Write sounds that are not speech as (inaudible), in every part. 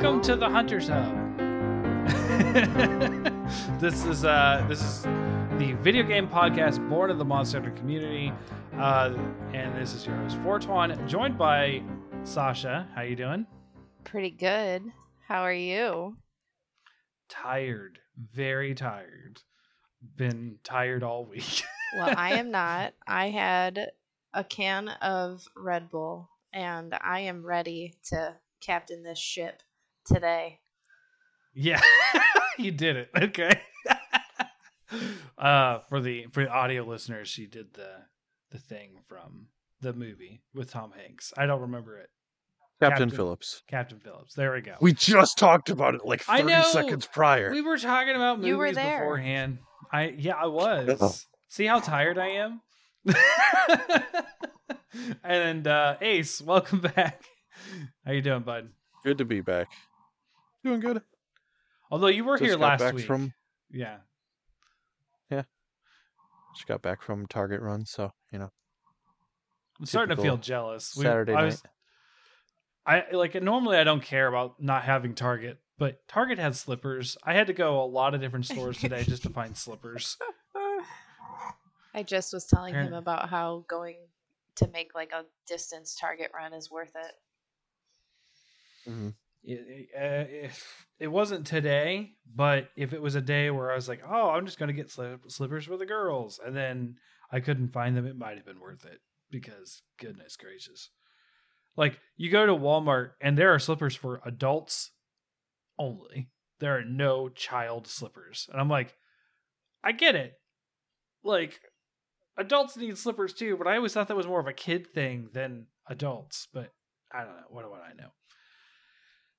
Welcome to the Hunters Hub. (laughs) this is uh this is the video game podcast born of the Monster Hunter community. Uh and this is your host Fortuan, joined by Sasha. How you doing? Pretty good. How are you? Tired. Very tired. Been tired all week. (laughs) Well, I am not. I had a can of Red Bull and I am ready to captain this ship today. Yeah, (laughs) you did it. Okay. (laughs) uh, for the for the audio listeners, she did the the thing from the movie with Tom Hanks. I don't remember it. Captain, Captain- Phillips. Captain Phillips. There we go. We just talked about it like I 30 know. seconds prior. We were talking about movies You were there. beforehand. I yeah, I (laughs) was. Oh. See how tired I am? and uh Ace, welcome back. How you doing, bud? Good to be back. Doing good. Although you were Just here got last back week. from Yeah. Yeah. just got back from Target run, so you know. I'm starting to feel Typical jealous. We- Saturday I was- night. I like normally I don't care about not having Target, but Target had slippers. I had to go a lot of different stores today just to find slippers. (laughs) I just was telling him about how going to make like a distance target run is worth it. Mhm. It, uh, if it wasn't today, but if it was a day where I was like, "Oh, I'm just going to get slip- slippers for the girls," and then I couldn't find them, it might have been worth it because goodness gracious, like you go to Walmart and there are slippers for adults only. There are no child slippers, and I'm like, I get it, like adults need slippers too, but I always thought that was more of a kid thing than adults. But I don't know. What do I know?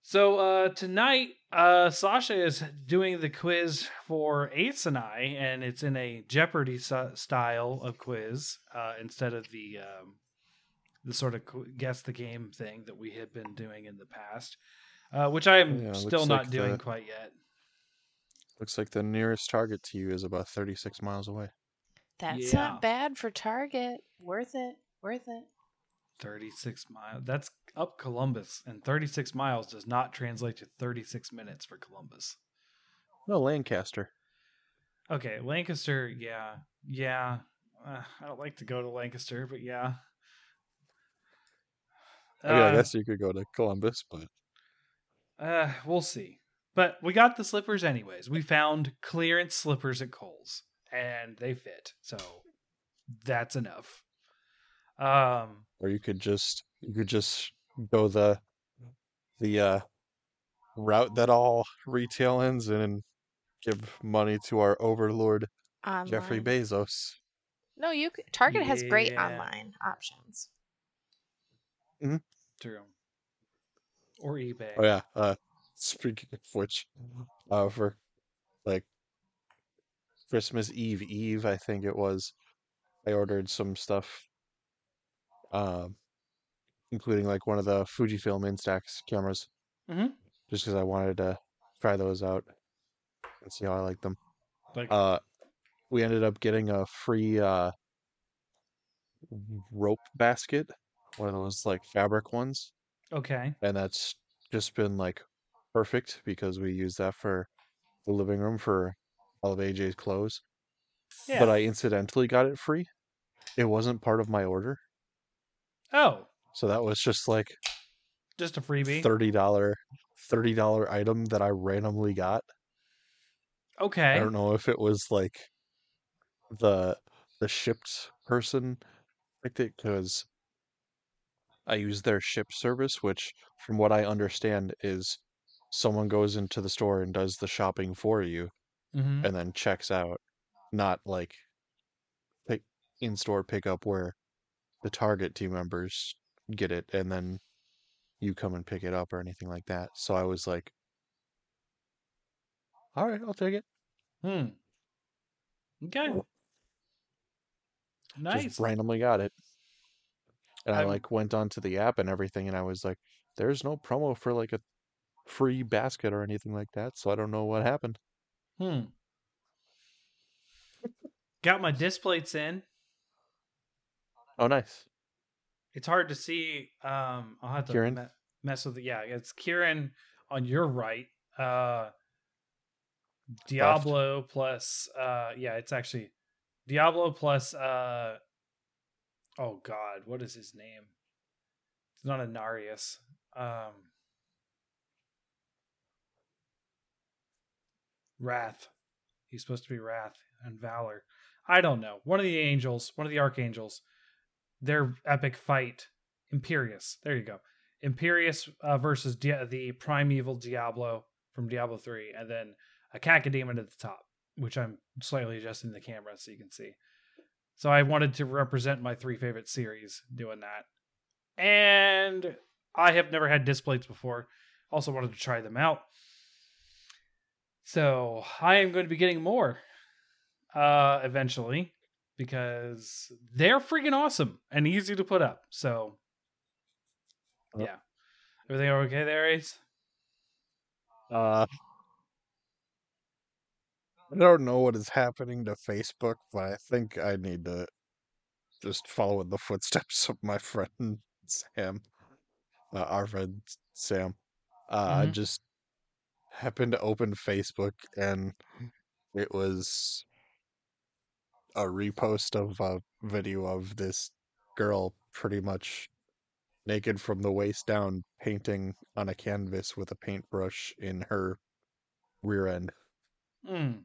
So uh, tonight, uh, Sasha is doing the quiz for Ace and I, and it's in a Jeopardy s- style of quiz uh, instead of the um, the sort of qu- guess the game thing that we had been doing in the past, uh, which I am Yeah, still not like doing the- quite yet. Looks like the nearest target to you is about 36 miles away. That's Yeah. not bad for Target. Worth it. Worth it. 36 miles. That's up Columbus, and 36 miles does not translate to 36 minutes for Columbus. No, Lancaster. Okay, Lancaster, yeah, yeah. Uh, I don't like to go to Lancaster, but yeah. I mean, I Uh, guess you could go to Columbus, but uh, we'll see. But we got the slippers anyways. We found clearance slippers at Kohl's, and they fit, so that's enough. Um, or you could just you could just go the the uh route that all retail ends in and give money to our overlord Online. Jeffrey Bezos. No, you. c- Target has great online options. Mm-hmm. True. Or eBay. Oh yeah. Uh speaking of which, uh for like Christmas Eve Eve, I think it was, I ordered some stuff. Um including like one of the Fujifilm Instax cameras. Mhm. Just because I wanted to try those out and see how I like them. Like, Uh we ended up getting a free uh rope basket, one of those like fabric ones okay. and that's just been like perfect because we use that for the living room for all of AJ's clothes. Yeah. But I incidentally got it free. It wasn't part of my order, oh, so that was just like just a freebie. thirty dollar, thirty dollar item that I randomly got. okay. I don't know if it was like the the Shipt person picked it because I use their Shipt service, which, from what I understand, is someone goes into the store and does the shopping for you hmm and then checks out, not like pick in store pickup where the Target team members get it and then you come and pick it up or anything like that. So I was like, all right, I'll take it. Hmm. Okay. Nice. just randomly got it. And I I'm- like went onto the app and everything, and I was like, "There's no promo for like a free basket or anything like that." So I don't know what happened. Hmm. Got my displays in. Oh, nice. It's hard to see. Um, I'll have to Kirin? me- mess with it. Yeah, it's Kirin on your right. Uh, Diablo plus uh yeah, it's actually Diablo plus uh oh god, what is his name? It's not Inarius. Um Wrath. He's supposed to be Wrath and Valor. I don't know. One of the angels, one of the archangels, their epic fight, Imperius. There you go. Imperius uh, versus Di- the Prime Evil Diablo from Diablo 3, and then a cacodemon at the top, which I'm slightly adjusting the camera so you can see. So I wanted to represent my three favorite series doing that. And I have never had Displates before. Also wanted to try them out. So I am going to be getting more uh eventually because they're freaking awesome and easy to put up. So yeah. Everything okay there, Ace? Uh, I don't know what is happening to Facebook, but I think I need to just follow in the footsteps of my (laughs) friend Sam, uh, our friend Sam. Uh, I Mhm. just happened to open Facebook and it was a repost of a video of this girl pretty much naked from the waist down painting on a canvas with a paintbrush in her rear end. Mm.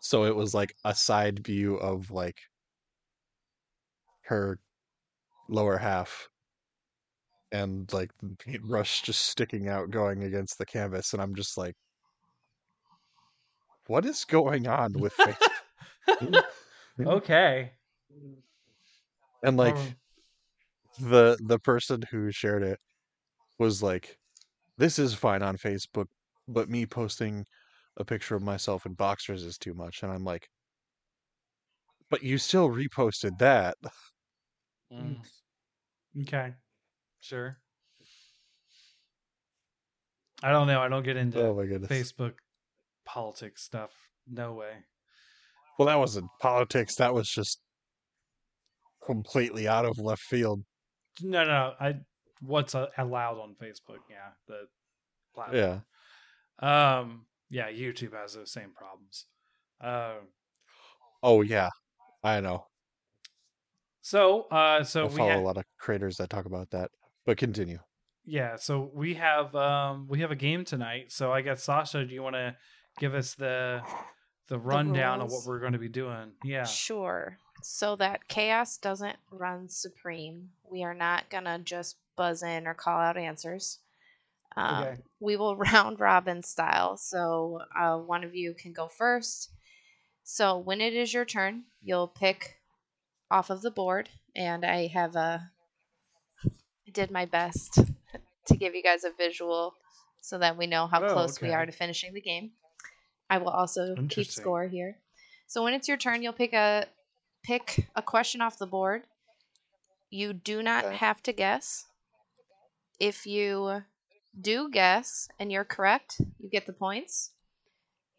So it was like a side view of like her lower half and like the paintbrush just sticking out going against the canvas and I'm just like what is going on with? (laughs) (laughs) okay. and like Um, the the person who shared it was like this is fine on Facebook but me posting a picture of myself in boxers is too much and I'm like but you still reposted that mm. Okay. Sure. I don't know. I don't get into oh my goodness Facebook politics stuff. No way. Well that wasn't politics that was just completely out of left field No, no. I what's uh, allowed on Facebook? Yeah, the platform. yeah Um. Yeah, YouTube has those same problems. Um. oh yeah I know so, uh, I so we follow ha- a lot of creators that talk about that but continue yeah, so we have um we have a game tonight. So I guess Sasha, do you want to give us the the rundown of what we're going to be doing? Yeah. Sure. So that chaos doesn't run supreme. We are not gonna just buzz in or call out answers. Um, Okay. We will (laughs) round robin style. So uh, one of you can go first. So when it is your turn, you'll pick off of the board, and I have a did my best (laughs) to give you guys a visual so that we know how Oh, close we are to finishing the game. I will also keep score here. So when it's your turn, you'll pick a pick a question off the board. You do not Okay. have to guess. If you do guess and you're correct, you get the points.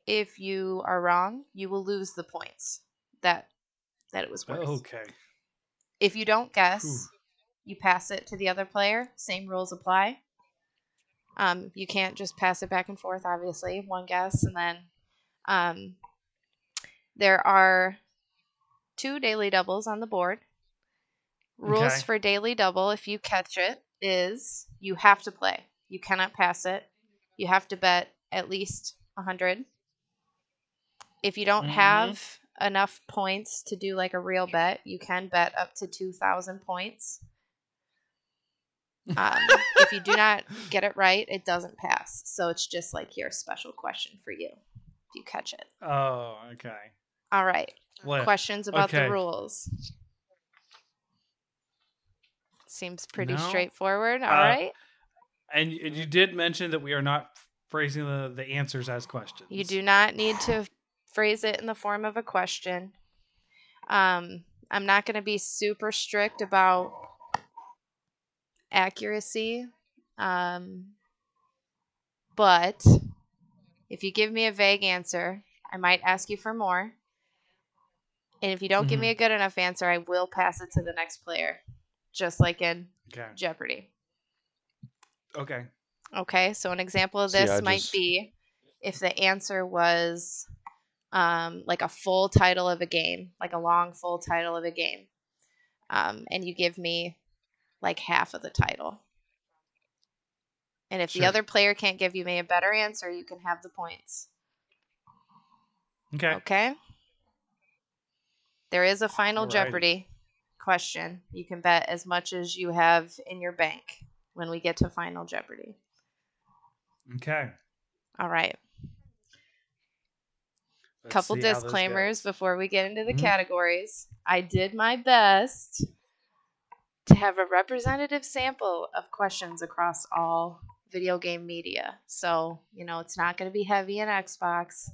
If you are wrong, you will lose the points that that it was worth. Okay. If you don't guess, Whew. you pass it to the other player. Same rules apply. Um, you can't just pass it back and forth. Obviously, one guess, and then um, there are two daily doubles on the board. Rules Okay. for daily double, if you catch it, is you have to play. You cannot pass it. You have to bet at least a hundred. If you don't Mhm. have enough points to do like a real bet, you can bet up to two thousand points. (laughs) Um, if you do not get it right, it doesn't pass. So it's just like your special question for you you catch it. Oh, okay. All right. Well, Questions about okay. the rules. Seems pretty No. straightforward. All Uh, right. and, and you did mention that we are not phrasing the, the answers as questions. You do not need to phrase it in the form of a question. Um, I'm not going to be super strict about accuracy. Um, but if you give me a vague answer, I might ask you for more. And if you don't give me a good enough answer, I will pass it to the next player, just like in Okay. Jeopardy. Okay. Okay, so an example of this I might just- be if the answer was um, like a full title of a game, like a long full title of a game, um, and you give me like half of the title. And if the other player can't give you me a better answer, you can have the points. Okay. Okay. There is a final Alrighty. Jeopardy question. You can bet as much as you have in your bank when we get to Final Jeopardy. Okay. All right. Let's Couple see how this disclaimers before we get into the Mhm. categories. I did my best to have a representative sample of questions across all video game media. So, you know, it's not going to be heavy in Xbox.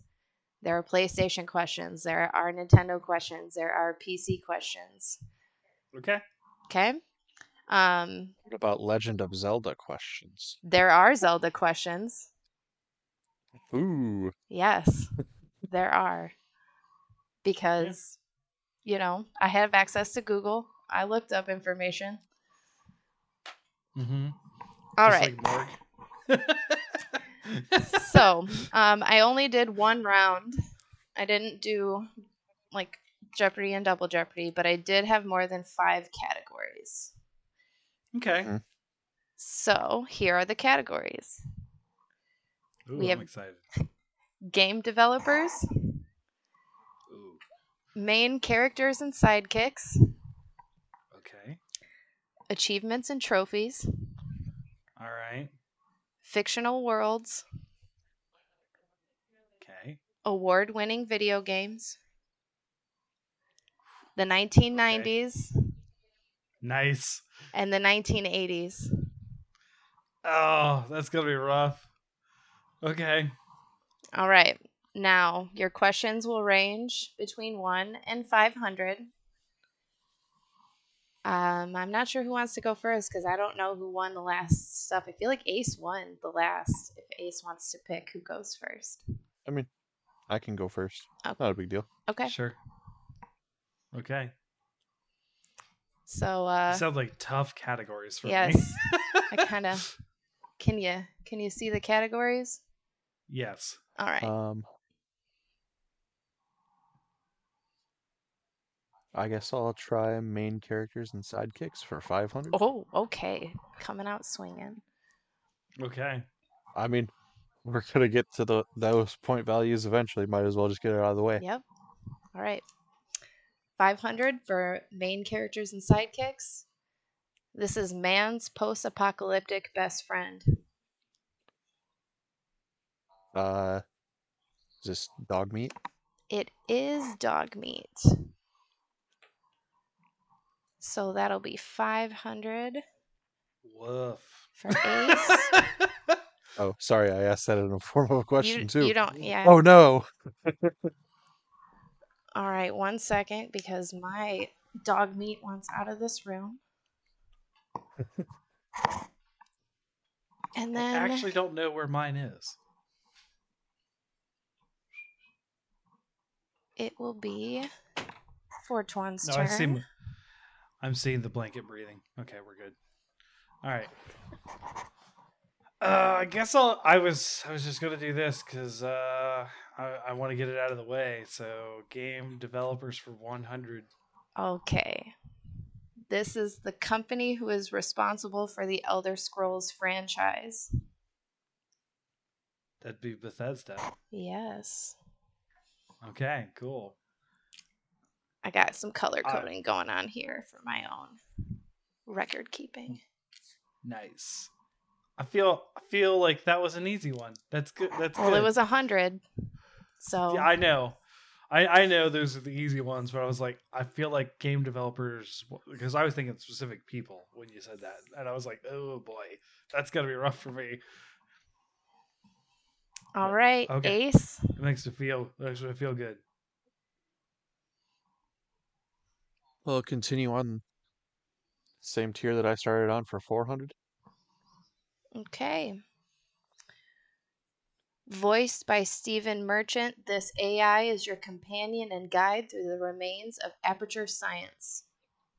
There are PlayStation questions, there are Nintendo questions, there are PC questions. Okay. Okay? Um, What about Legend of Zelda questions? there are Zelda questions. Ooh, Yes, there are. Because, you know, I have access to Google. I looked up information. Mm-hmm. All right. (laughs) so, um, I only did one round. I didn't do like Jeopardy and Double Jeopardy, but I did have more than five categories. okay. So, here are the categories Ooh, We I'm have- excited. (laughs) game developers, Ooh. main characters and sidekicks, Okay. achievements and trophies, All right. Fictional worlds, Okay. award winning video games, the 1990s, Nice. and the 1980s. Oh, that's gonna be rough. Okay. All right. Now, your questions will range between 1 and 500. Um, I'm not sure who wants to go first because I don't know who won the last stuff. I feel like Ace won the last. If Ace wants to pick who goes first. I mean, I can go first. Okay. Not a big deal. Okay. Sure. Okay. So, uh, Sounds like tough categories for me. yes, I (laughs) kind of. Can you can you see the categories? yes. All right. Um, I guess I'll try main characters and sidekicks for 500. oh, okay. Coming out swinging. Okay. I mean, (laughs) we're gonna get to the those point values eventually. Might as well just get it out of the way. Yep. All right. 500 for main characters and sidekicks. This is man's post apocalyptic best friend. Uh, is this dog meat? It is dog meat. So that'll be 500 Woof. for (laughs) Ace. Oh, sorry, I asked that in a form of a question you, too. you don't, yeah. Oh no! All right, one second because my dog meat wants out of this room. and then. I actually don't know where mine is. it will be Fortuan's No, turn. I see. I'm seeing the blanket breathing. Okay, we're good. All right. Uh, I guess I'll. I was. I was just gonna do this because uh, I, I want to get it out of the way. So, game developers for 100. Okay. This is the company who is responsible for the Elder Scrolls franchise. That'd be Bethesda. Yes. Okay, cool. I got some color coding going on here for my own record keeping. Nice. I feel. I feel like that was an easy one. That's good. That's Well, good. it was a hundred. So Yeah, I know. I, I know those are the easy ones, but I was like, I feel like game developers, because I was thinking specific people when you said that. And I was like, oh boy, that's going to be rough for me. all right, Okay. Ace. It makes me feel, it makes me feel good. Well, continue on same tier that I started on for 400. Okay. Voiced by Stephen Merchant, this AI is your companion and guide through the remains of Aperture Science.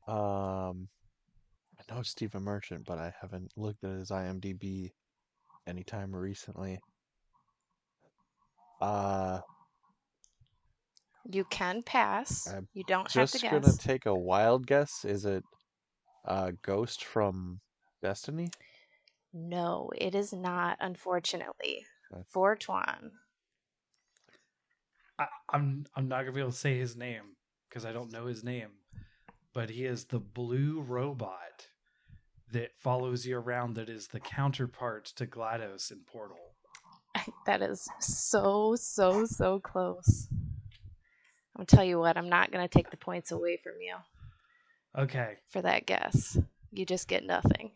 Um, I know Stephen Merchant, but I haven't looked at his IMDb. anytime recently. Uh, You can pass. I'm you don't have to guess. just gonna take a wild guess. Is it a Ghost from Destiny? No, it is not, unfortunately. Okay. Fortuan. I, I'm I'm not gonna be able to say his name because I don't know his name, but he is the blue robot that follows you around. That is the counterpart to GLaDOS in Portal. (laughs) That is so, so, so close. I'll tell you what, I'm not going to take the points away from you Okay, for that guess. You just get nothing.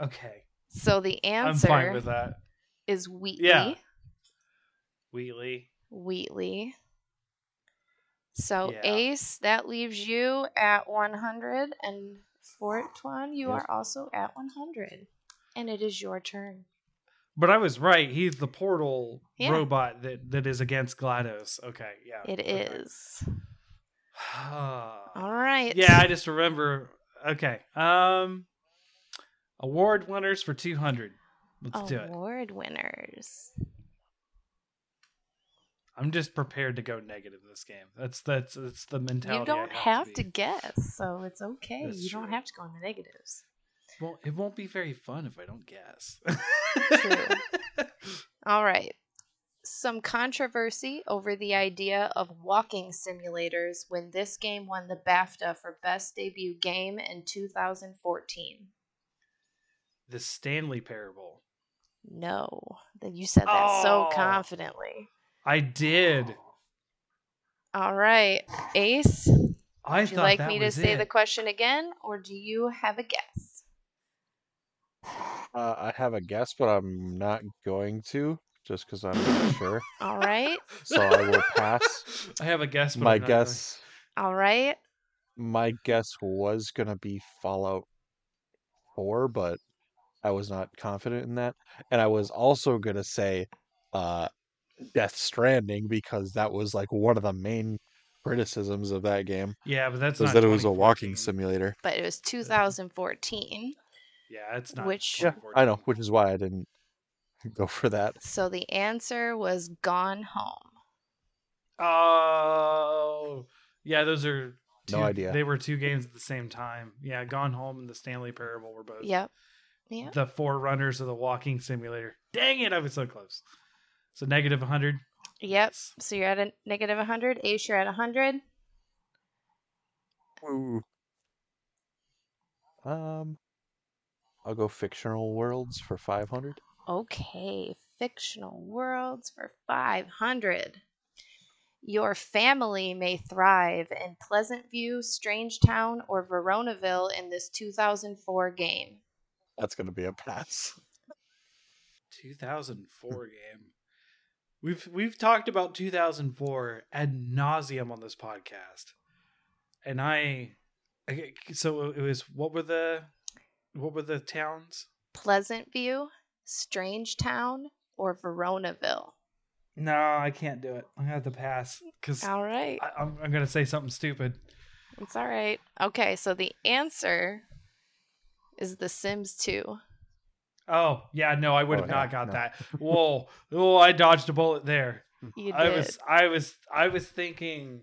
okay, So the I'm fine answer with that. is Wheatley. Yeah. Wheatley. Wheatley. So Yeah. Ace, that leaves you at 100, and Fortuan, you are also at 100, and it is your turn. But I was right. He's the portal Yeah. robot that, that is against GLaDOS. Okay, yeah. It okay. is. (sighs) All right. Yeah, I just remember. Okay. Um, award winners for 200. Let's do it. Award winners. I'm just prepared to go negative this game. That's that's that's the mentality. You don't have, to, guess, so it's okay. That's you don't have to go in the negatives. Well, it won't be very fun if I don't guess. True. (laughs) All right. Some controversy over the idea of walking simulators when this game won the BAFTA for Best Debut Game in 2014. the Stanley Parable. No. Then you said that so Oh. confidently. I did. Oh. All right. Ace, I would you like me to was say it. the question again, or do you have a guess? Uh, I have a guess, but I'm not going to, just because I'm not sure. (laughs) All right. (laughs) So I will pass. (laughs) I have a guess. But My I'm not going- guess, All right. my guess was gonna be Fallout 4, but I was not confident in that. And I was also gonna say uh, Death Stranding because that was like one of the main criticisms of that game Yeah, but that's was not that it was a walking 2014. simulator. But it was 2014. Yeah, it's not. Which- Yeah, I know, which is why I didn't (laughs) go for that. So the answer was Gone Home. Oh, yeah. Those are No two- idea. They were two games at the same time. Yeah, Gone Home and the Stanley Parable were both. Yep. Yeah. the forerunners of the walking simulator. Dang it, I was so close. So negative 100. Yep. So you're at a negative 100. Ace, you're at 100. Ooh. Um, I'll go fictional worlds for 500. Okay. Fictional worlds for 500. Your family may thrive in Pleasant View, Strange Town, or Veronaville in this 2004 game. That's gonna be a pass. 2004 game. We've we've talked about 2004 ad nauseum on this podcast, and I, I so it was what were the what were the towns? Pleasant View, Strange Town, or Veronaville. No, I can't do it. i'm have to pass because All right. I'm I'm gonna say something stupid. It's all right. Okay, so the answer is The Sims 2. Oh yeah, no, I would Oh, have yeah, not got no. that. (laughs) Whoa, oh, I dodged a bullet there. You did. I was I was I was thinking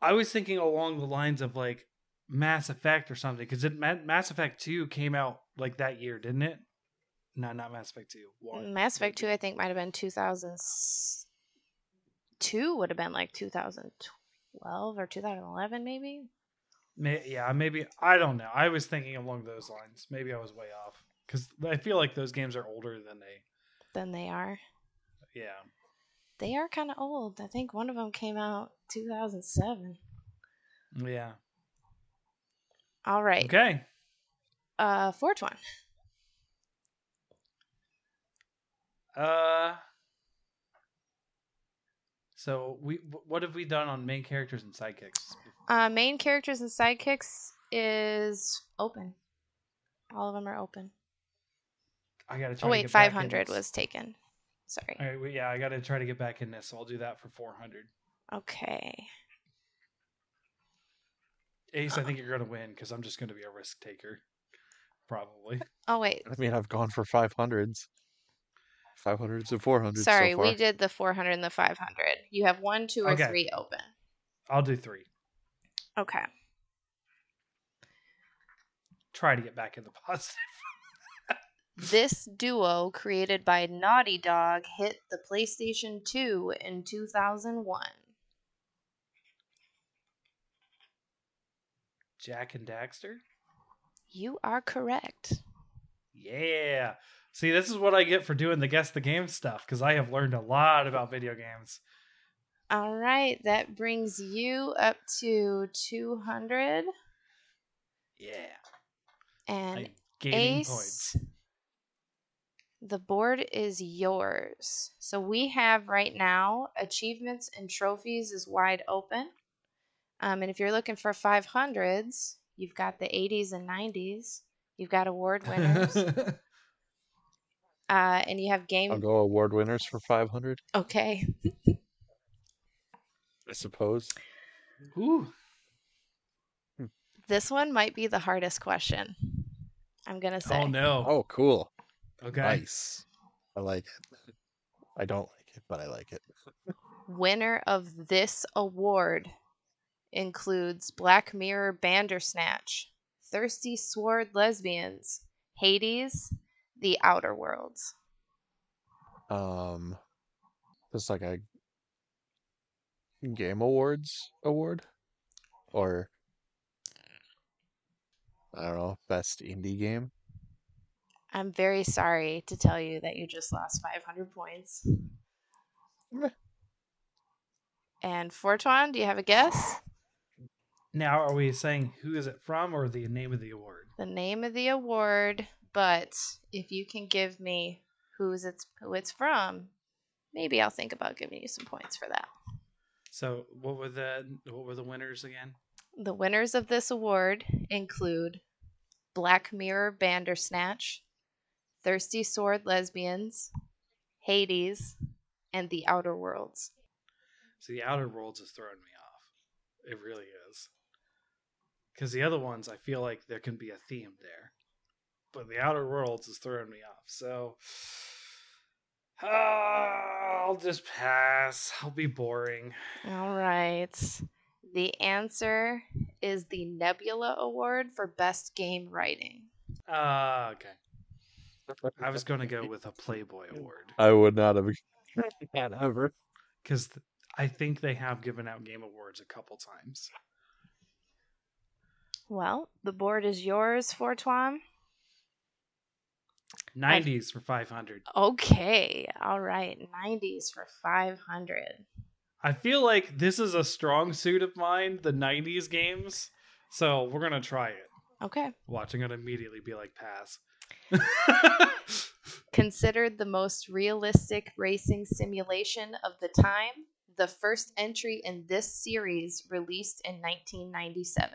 I was thinking along the lines of like Mass Effect or something because it Mass Effect 2 came out like that year, didn't it? No, not Mass Effect 2. One. Mm, Mass Effect 2, I think, might have been 2002, would have been like 2012 or 2011, maybe. May, yeah, maybe I don't know. I was thinking along those lines. Maybe I was way off because I feel like those games are older than they. Then they are. Yeah. They are kind of old. I think one of them came out 2007. Yeah. All right. Okay. Uh, fourth one. Uh. So we what have we done on main characters and sidekicks? Uh, main characters and sidekicks is open. All of them are open. I gotta try. Oh to wait, in 500 was taken. Sorry. All right, well, yeah, I got to try to get back in this, so I'll do that for 400. Okay. Ace, I think you're going to win because I'm just going to be a risk taker. Probably. (laughs) Oh wait. I mean, I've gone for 500s. 500s and 400s. Sorry, so far. we did the 400 and the 500. You have one, two, or Okay. three open. I'll do three. Okay. Try to get back in the (laughs) positive. This duo, created by Naughty Dog, hit the PlayStation 2 in 2001. Jak and Daxter. You are correct. Yeah. See, this is what I get for doing the guess the game stuff because I have learned a lot about video games. All right, that brings you up to 200 Yeah. and Ace. points. The board is yours. So we have right now achievements and trophies is wide open. Um, and if you're looking for 500s, you've got the 80s and 90s. You've got award (laughs) winners. uh, and you have I'll game. go award winners for 500, Okay. I suppose. Ooh. This one might be the hardest question. I'm going to say. Oh no. Oh, cool. okay. Nice. I like it. I don't like it, but I like it. Winner of this award includes Black Mirror Bandersnatch, Thirsty Sword Lesbians, Hades, The Outer Worlds. Um, just like a Game Awards award, or I don't know, best indie game. I'm very sorry to tell you that you just lost 500 points. And Fortuan, do you have a guess? Now, are we saying who is it from or the name of the award? The name of the award, but if you can give me who's it's who it's from, maybe I'll think about giving you some points for that. So, what were the what were the winners again? The winners of this award include Black Mirror Bandersnatch, Thirsty Sword Lesbians, Hades, and The Outer Worlds. See, the Outer Worlds is throwing me off. It really is. Because the other ones, I feel like there can be a theme there, but the Outer Worlds is throwing me off. So, I'll just pass. I'll be boring. All right. The answer is the Nebula Award for Best Game Writing. Ah, okay. I was going to go with a Playboy award I would not have that ever. (laughs) because I think they have given out game awards a couple times. Well, the board is yours, Fortuan. 90s for 500. Okay. All right. 90s for 500. I feel like this is a strong suit of mine, the 90s games. So we're going to try it. Okay. Watching it immediately be like, pass. (laughs) Considered the most realistic racing simulation of the time, the first entry in this series released in 1997.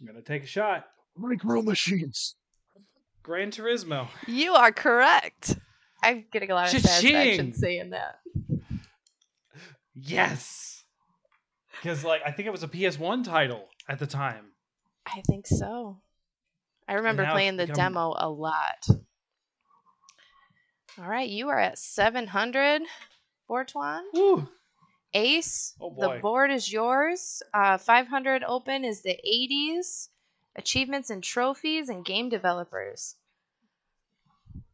I'm going to take a shot. Micro machines. Gran Turismo. You are correct. I'm getting a lot of satisfaction Cha-ching! saying that. Yes. Because, like, I think it was a PS1 title at the time. I think so. I remember playing the become- demo a lot. All right, you are at 700, Fortuan. Woo. Ace, Oh, the board is yours. Uh, 500 open is the 80s. Achievements and trophies and game developers.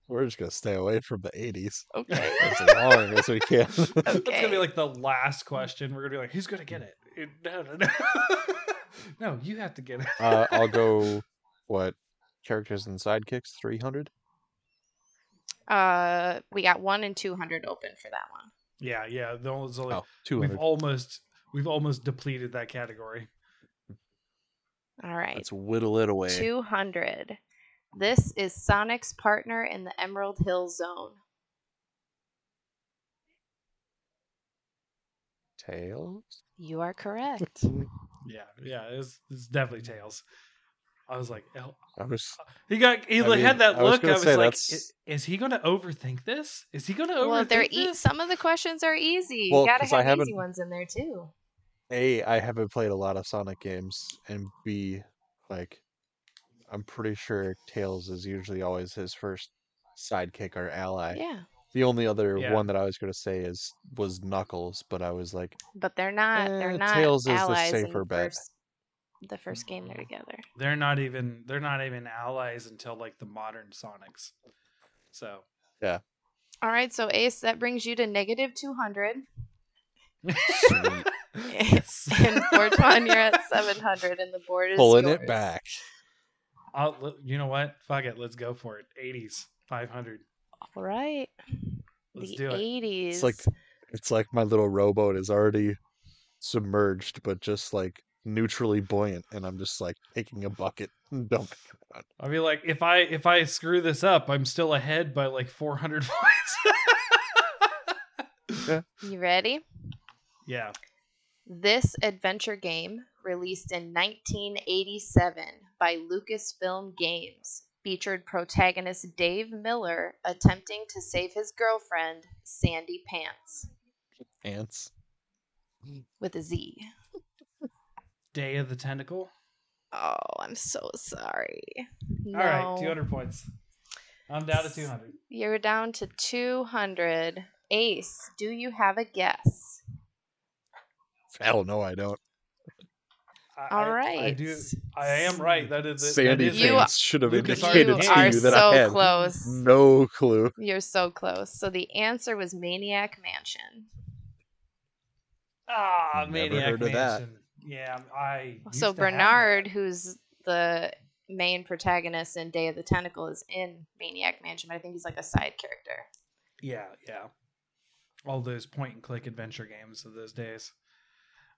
We're just gonna stay away from the 80s Okay. (laughs) as long as we can. (laughs) That's going to be like the last question. We're going to be like, who's going to get it? It- (laughs) No, no, no. no, you have to get it. uh, I'll go. What characters and sidekicks? 300. Uh, we got one and 200 open for that one. Yeah, yeah. Those only, Oh, we've almost we've almost depleted that category. All right. Let's whittle it away. 200. This is Sonic's partner in the Emerald Hill Zone. Tails. You are correct. (laughs) Yeah, yeah. It's, it's definitely tails. I was like, "Oh." I was. he got he I mean, had that I was look. I was, like, that's- "Is- is he going to overthink this? Is he going to overthink well, they're e- some of the questions are easy. Well, you gotta 'cause I have easy haven't- ones in there too. A, I haven't played a lot of Sonic games, and B, like, I'm pretty sure Tails is usually always his first sidekick or ally. Yeah, The only other Yeah. one that I was going to say is was Knuckles, but I was like, but they're not. Eh, they're not Tails is the safer bet. first, the first mm-hmm. game they're together. They're not even they're not even allies until like the modern Sonics. So yeah. All right, so Ace, that brings you to negative two hundred, sweet, (laughs) and Fortuan, (laughs) you're at seven hundred, and the board is pulling yours. it back. I'll, you know what? Fuck it. Let's go for it. 80s, 500. All right, Let's the do it. eighties. It's like it's like my little rowboat is already submerged, but just like neutrally buoyant, and I'm just like taking a bucket and dumping it on. I'll be like, if I if I screw this up, I'm still ahead by like 400 (laughs) points. you ready? yeah. This adventure game, released in 1987 by Lucasfilm Games, featured protagonist Dave Miller attempting to save his girlfriend, Sandy Pantz, Ants. with a Z. Day of the Tentacle. Oh, I'm so sorry. No. All right, 200 points. I'm down to 200. You're down to 200. Ace, do you have a guess? Hell no, I don't. I, All I- I, do. I am right. That is it. Sandy that is You fans should have Lucas indicated already to did. you You that are I had so close. no clue. You're so close. So the answer was Maniac Mansion. Ah, Never Maniac heard of that. Mansion. Yeah, I. So Bernard, who's the main protagonist in Day of the Tentacle, is in Maniac Mansion, but I think he's like a side character. Yeah, yeah. All those point and click adventure games of those days.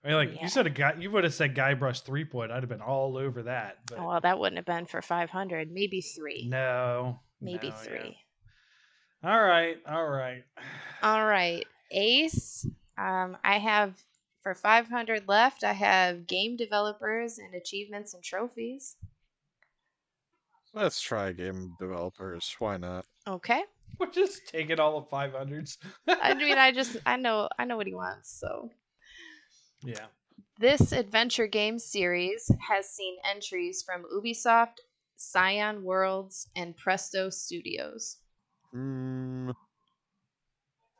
I mean, like Yeah. you said, a guy. You would have said Guybrush Threepwood. I'd have been all over that. But well, that wouldn't have been for 500. Maybe three. no, Maybe no, yeah. three. All right, all right. (sighs) All right. Ace, um, I have for 500 left, I have game developers and achievements and trophies. Let's try game developers. Why not? Okay. (laughs) We're just taking all of five hundreds. (laughs) I mean, I just, I know, I know what he wants, so. yeah. This adventure game series has seen entries from Ubisoft, Cyan Worlds, and Presto Studios. Mm,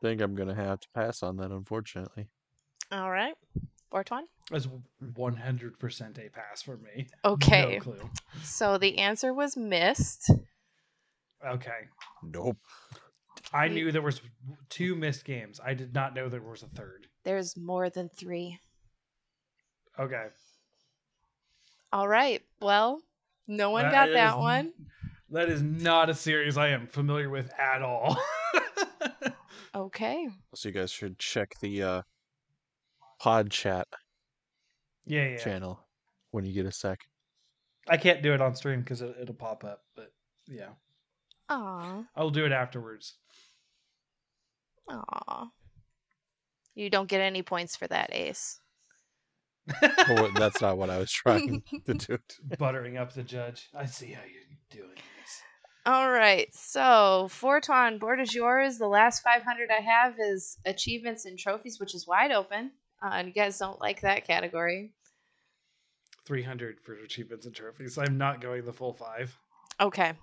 think I'm gonna have to pass on that, unfortunately. All right. Fortuan? That's one hundred percent a pass for me. Okay. No clue. So the answer was Myst. Okay. Nope. I knew there was two Myst games. I did not know there was a third. There's more than three. Okay. All right. Well, no one That got is- that one. That is not a series I am familiar with at all. (laughs) Okay. So you guys should check the uh, pod chat yeah, yeah. channel when you get a sec. I can't do it on stream because it, it'll pop up. But yeah, Aw. I'll do it afterwards. Aw. You don't get any points for that, Ace. (laughs) Oh, that's not what I was trying to do. (laughs) (laughs) Buttering up the judge. I see how you're doing this. All right. So, Fortuan, board is yours. The last 500 I have is achievements and trophies, which is wide open. Uh, and you guys don't like that category. 300 for achievements and trophies. I'm not going the full five. Okay.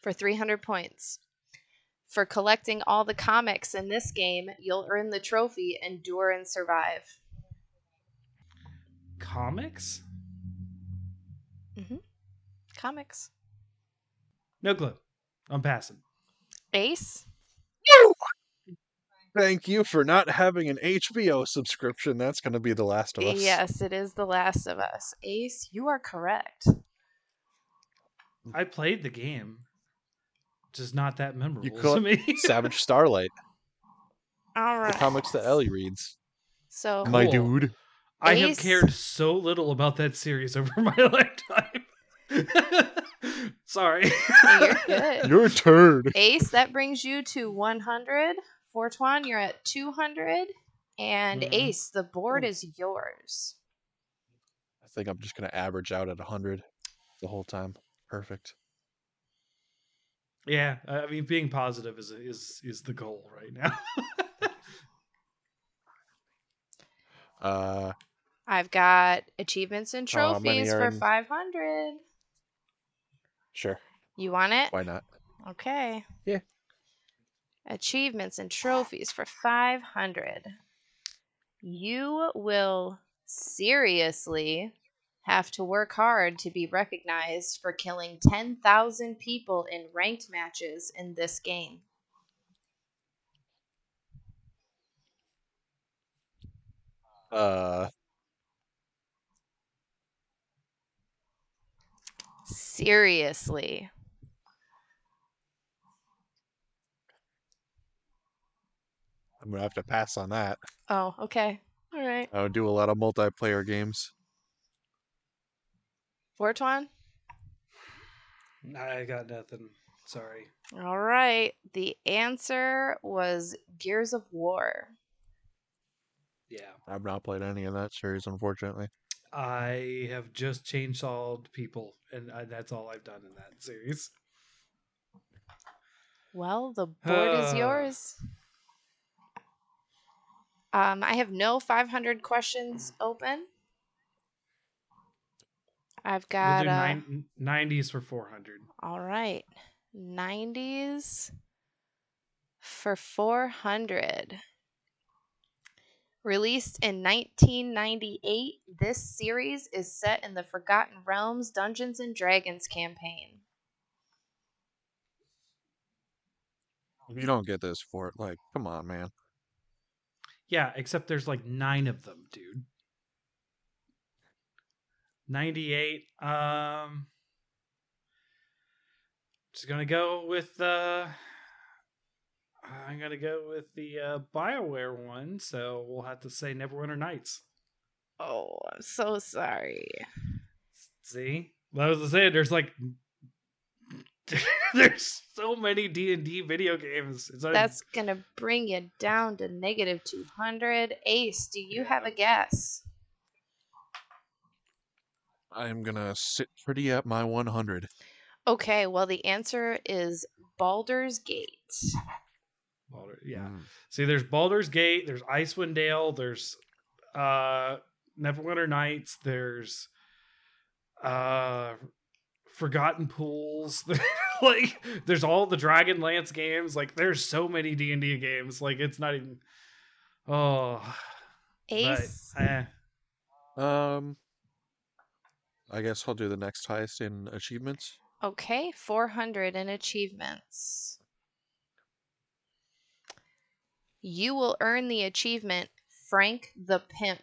For 300 points. For collecting all the comics in this game, you'll earn the trophy Endure and Survive. Comics? Mm-hmm. Comics. No clue. I'm passing. Ace? Thank you for not having an HBO subscription. That's going to be The Last of Us. Yes, it is The Last of Us. Ace, you are correct. I played the game. Just not that memorable call to me. (laughs) Savage Starlight, All the comics that Ellie reads. So, My Cool. dude. I have cared so little about that series over (laughs) my lifetime. (laughs) Sorry. you're good. Your turn. Ace, that brings you to 100. Fortuan, you're at 200. And Mhm. Ace, the board is yours. I think I'm just going to average out at 100 the whole time. Perfect. Yeah, I mean, being positive is is is the goal right now. (laughs) Uh, I've got achievements and trophies are for in- 500. sure. You want it? Why not? Okay. Yeah. Achievements and trophies for 500. You will seriously have to work hard to be recognized for killing 10,000 people in ranked matches in this game. Uh, Seriously. I'm gonna have to pass on that. Oh, okay. All right. I don't do a lot of multiplayer games. Fortuan? I got nothing. Sorry. All right. The answer was Gears of War. Yeah. I've not played any of that series, unfortunately. I have just chainsawed people, and I, that's all I've done in that series. Well, the board is Ah. yours. Um, I have no 500 questions open. I've We'll got do uh, nine, 90s for 400. all right, 90s for 400. Released in 1998, this series is set in the Forgotten Realms Dungeons and Dragons campaign. You don't get this for it. Like, come on, man. Yeah, except there's like nine of them, dude. 98. Um, just gonna go with uh I'm gonna go with the uh Bioware one, so we'll have to say Neverwinter Nights. Oh, I'm so sorry. See, I was gonna say there's like (laughs) there's so many D and D video games. It's un- That's gonna bring you down to negative 200. Ace, do you have a guess? I'm gonna sit pretty at my 100. Okay, well, the answer is Baldur's Gate. Baldur- yeah. Mm. See, there's Baldur's Gate, there's Icewind Dale, there's uh Neverwinter Nights, there's uh Forgotten Pools, (laughs) like there's all the Dragonlance games, like there's so many D&D games, like it's not even oh Ace, but, eh. Um, I guess I'll do the next highest in achievements. okay, 400 in achievements. You will earn the achievement Frank the Pimp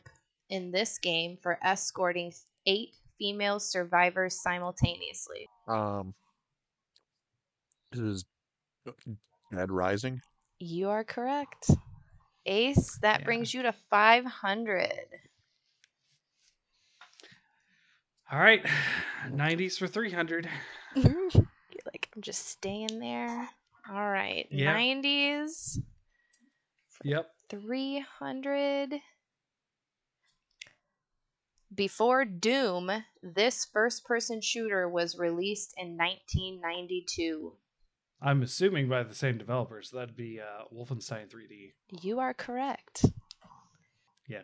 in this game for escorting eight female survivors simultaneously. Um, this is Dead Rising. You are correct. Ace, that Yeah. brings you to 500. All right. 90s for 300. (laughs) Like, I'm just staying there. All right. Yeah. 90s, Yep. 300. Before Doom, this first person shooter was released in 1992. I'm assuming by the same developers. That'd be uh Wolfenstein 3D. You are correct. Yeah.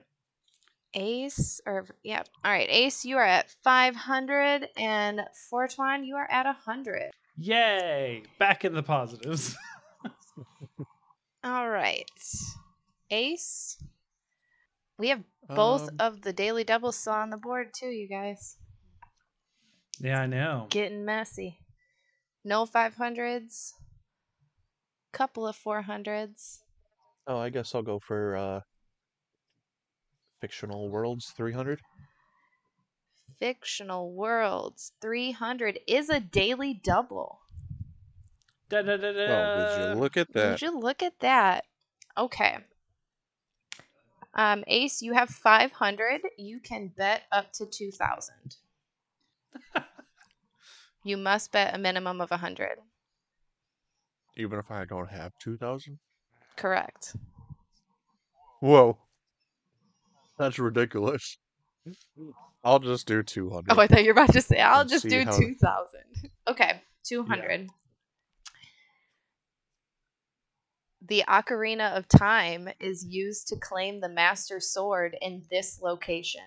Ace, or yeah, all right. Ace, you are at 500, and Fortuan, you are at 100. Yay! Back in the positives. (laughs) All right. Ace. We have both Um, of the daily doubles still on the board too, you guys. yeah, I know. Getting messy. No 500s. Couple of 400s. Oh, I guess I'll go for uh, fictional worlds 300. Fictional worlds 300 is a daily double. Da, da, da, da. Oh, would you look at that? Would that? you look at that? Okay. Um, Ace, you have 500. You can bet up to 2,000. (laughs) you must bet a minimum of 100. Even if I don't have 2,000? Correct. Whoa. That's ridiculous. I'll just do 200. Oh, I thought you were about to say, I'll just do how- 2,000. (laughs) Okay, 200. the Ocarina of Time is used to claim the Master Sword in this location.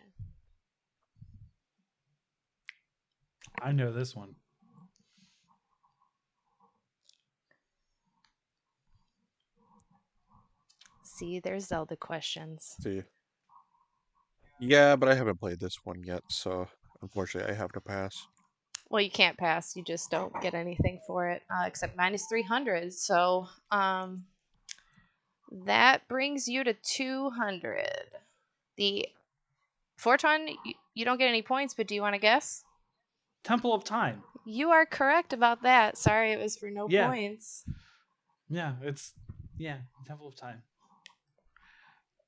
I know this one. See, there's Zelda questions. See. Yeah, but I haven't played this one yet, so unfortunately I have to pass. Well, you can't pass. You just don't get anything for it, uh, except minus 300. So, um, that brings you to 200. The Fortuan, you, you don't get any points, but do you want to guess? Temple of Time. You are correct about that. Sorry, it was for no Yeah. points. Yeah, it's yeah, Temple of Time.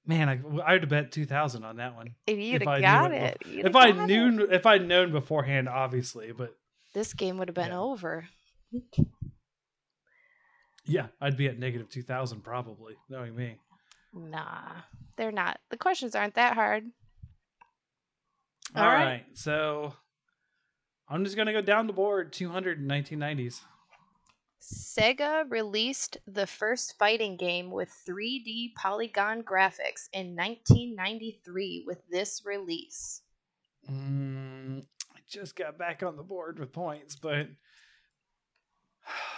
Man, I I'd have bet two thousand on that one. If you'd I have got it If I knew, it. if I'd known beforehand, obviously, but this game would have been Yeah. over. (laughs) yeah, I'd be at negative two thousand probably, knowing me. Nah, they're not. The questions aren't that hard. All All right. right. so I'm just gonna go down the board. 200 in 1990s. Sega released the first fighting game with 3D polygon graphics in 1993 with this release. Mm, I just got back on the board with points, but (sighs)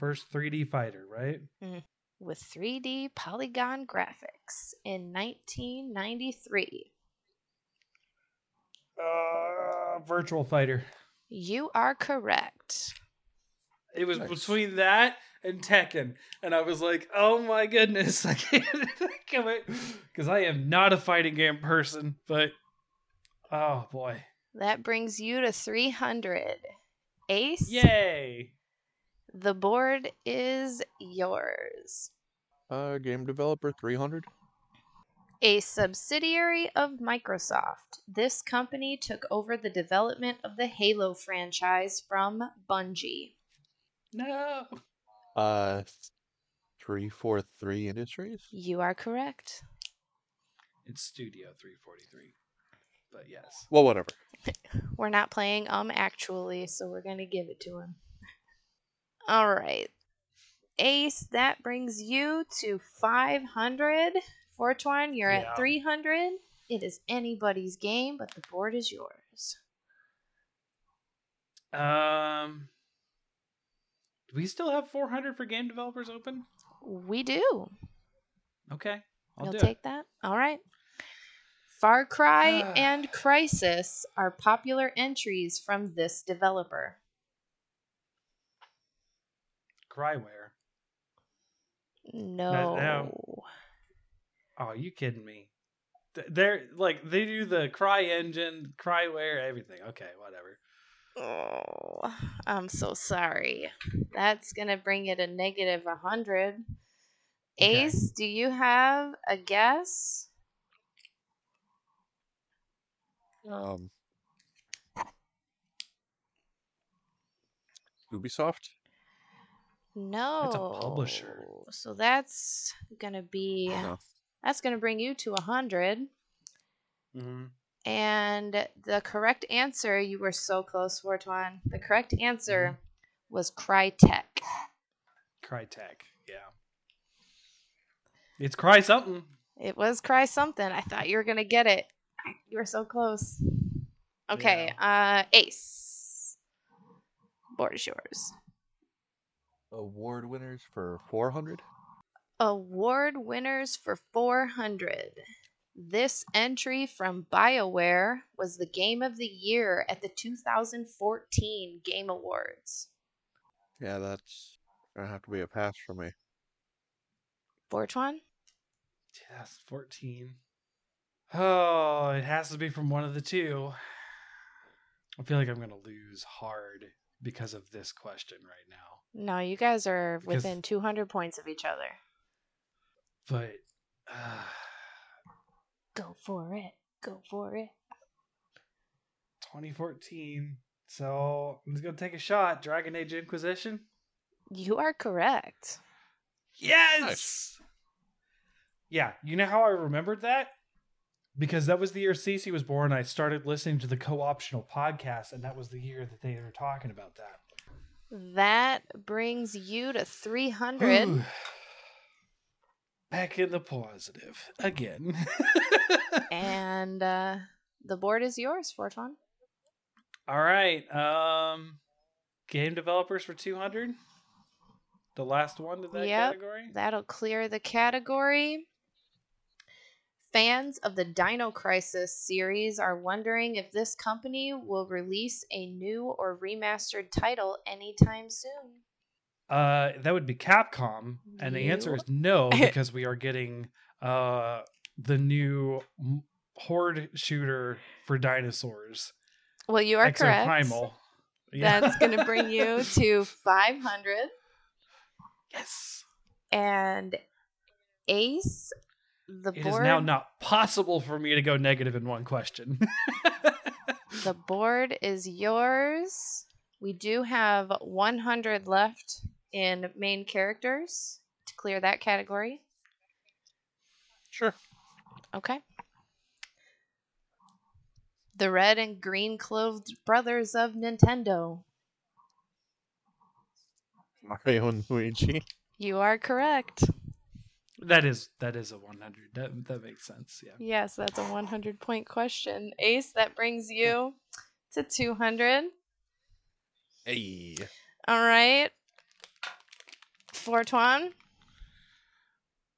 first 3D fighter, right? With 3D polygon graphics in 1993. Uh, virtual fighter. You are correct. It was Nice. between that and Tekken, and I was like, "Oh my goodness, (laughs) I can't think of it," because I am not a fighting game person. But oh boy, That brings you to 300. Ace, yay! The board is yours. Uh, game developer 300. A subsidiary of Microsoft, this company took over the development of the Halo franchise from Bungie. No, Uh, 343 Industries. You are correct. it's Studio 343, but yes. Well, whatever. (laughs) We're not playing um actually, so we're going to give it to him. All right. Ace, that brings you to 500. Fortuan, you're Yeah. at 300. It is anybody's game, but the board is yours. Um, do we still have 400 for game developers open? We do. Okay, I'll You'll take it. that? All right. Far Cry and Crysis are popular entries from this developer. Cryware. No. no. Oh, you kidding me? Th- They're like they do the CryEngine, Cryware, everything. Okay, whatever. Oh, I'm so sorry. That's going to bring it a negative 100. Okay. Ace, do you have a guess? Um, Ubisoft. No. That's a publisher. So that's going to be No. that's going to bring you to a 100. Mm-hmm. And the correct answer, you were so close, Fortuan. The correct answer was Crytek. Crytek, yeah. It's Cry something. It was Cry something. I thought you were going to get it. You were so close. Okay, uh, Ace. Board is yours. Award winners for 400. Award winners for 400. This entry from BioWare was the game of the year at the 2014 Game Awards. Yeah, that's gonna have to be a pass for me. Fortuan? 2014. Oh, it has to be from one of the two. I feel like I'm gonna lose hard because of this question right now. No, you guys are Because- within 200 points of each other. But uh, (sighs) Go for it. Go for it. 2014. So I'm just gonna take a shot. Dragon Age Inquisition. You are correct. Yes. Nice. Yeah, you know how I remembered that? Because that was the year Cece was born. I started listening to the co-optional podcast, and that was the year that they were talking about that. That brings you to 300. Whew. Back in the positive again. (laughs) and uh, the board is yours, Fortuan. All right. Um game developers for 200. The last one in that Yep. category. That'll clear the category. Fans of the Dino Crisis series are wondering if this company will release a new or remastered title anytime soon. Uh, that would be Capcom, and the answer is no (laughs) because we are getting uh the new horde shooter for dinosaurs, Well, you are correct. Yeah. That's going to bring you (laughs) to 500. yes. And Ace, the It is board, now not possible for me to go negative in one question. (laughs) the board is yours. We do have 100 left in main characters to clear that category. Sure. Okay. The red and green clothed brothers of Nintendo. Mario and Luigi. You are correct. That is that is a 100. That that makes sense. Yeah. Yes, that's a 100 point question. Ace, that brings you to 200. Hey. All right. Fortuan.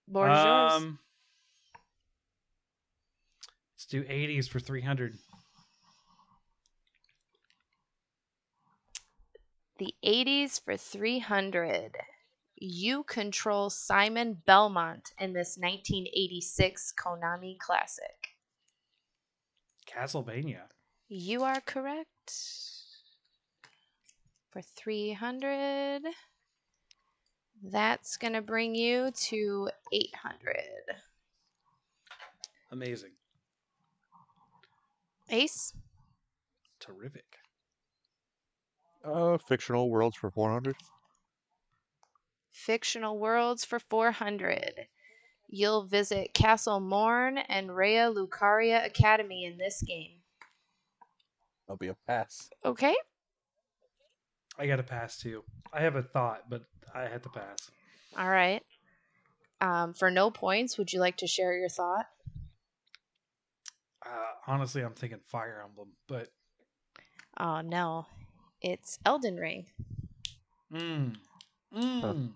Board is yours. Um, let's do 80s for 300. The 80s for 300. You control Simon Belmont in this 1986 Konami classic. Castlevania. You are correct. For 300. That's going to bring you to 800. Amazing. Ace? Terrific. Uh, fictional worlds for 400. Fictional worlds for 400. You'll visit Castle Morne and Raya Lucaria Academy in this game. I'll be a pass. Okay. I got to pass too. I have a thought, but I had to pass. All right. Um, for no points, would you like to share your thought? Uh, honestly, I'm thinking Fire Emblem, but Oh, no. It's Elden Ring. mm, mm.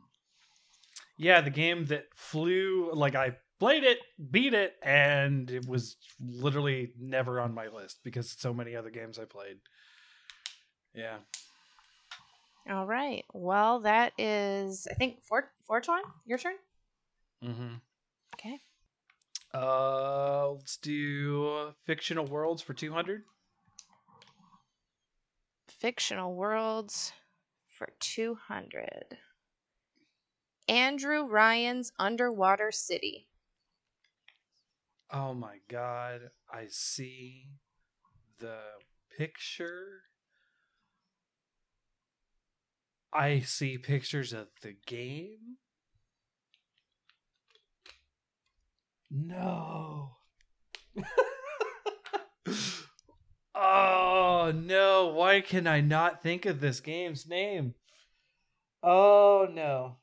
Yeah, the game that flew. Like I played it, beat it, and it was literally never on my list because so many other games I played. Yeah. All right. Well, that is, I think, Fort Fortuan, your turn. Mm-hmm. Okay. Uh, let's do fictional worlds for 200. Fictional worlds for 200. Andrew Ryan's Underwater City. Oh my god, I see the picture. I see pictures of the game. No. (laughs) oh no, why can I not think of this game's name? Oh no.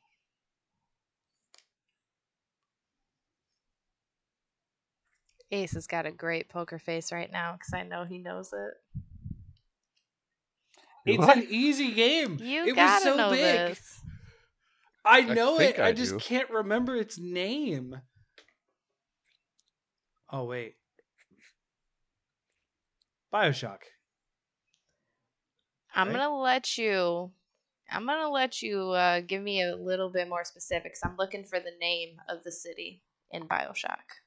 Ace has got a great poker face right now because I know he knows it. It's What? an easy game. You it was gotta so know big. this. I I know think it. I, I just do. can't remember its name. Oh wait. BioShock. I'm Right? gonna let you. I'm gonna let you uh, give me a little bit more specifics. I'm looking for the name of the city in Bioshock.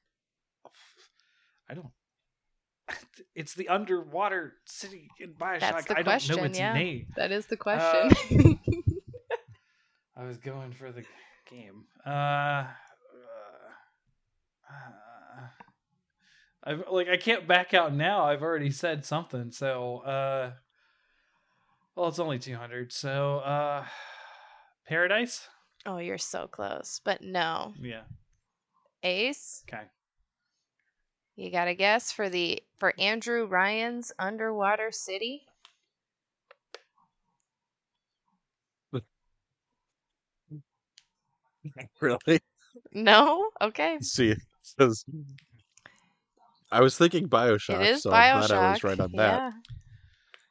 I don't (laughs) It's the underwater city in BioShock. That's the I don't question. know its yeah, name. that is the Uh, question. (laughs) I was going for the game. Uh, uh, I've like I can't back out now. I've already said something. So, uh, well, it's only two hundred. So, uh, Paradise. oh, you're so close, but no. Yeah. Ace, Okay. You got a guess for the for Andrew Ryan's Underwater City? (laughs) Really? No. Okay. See, it says. I was thinking Bioshock, it is so Bioshock. I'm glad I was right on that. Yeah.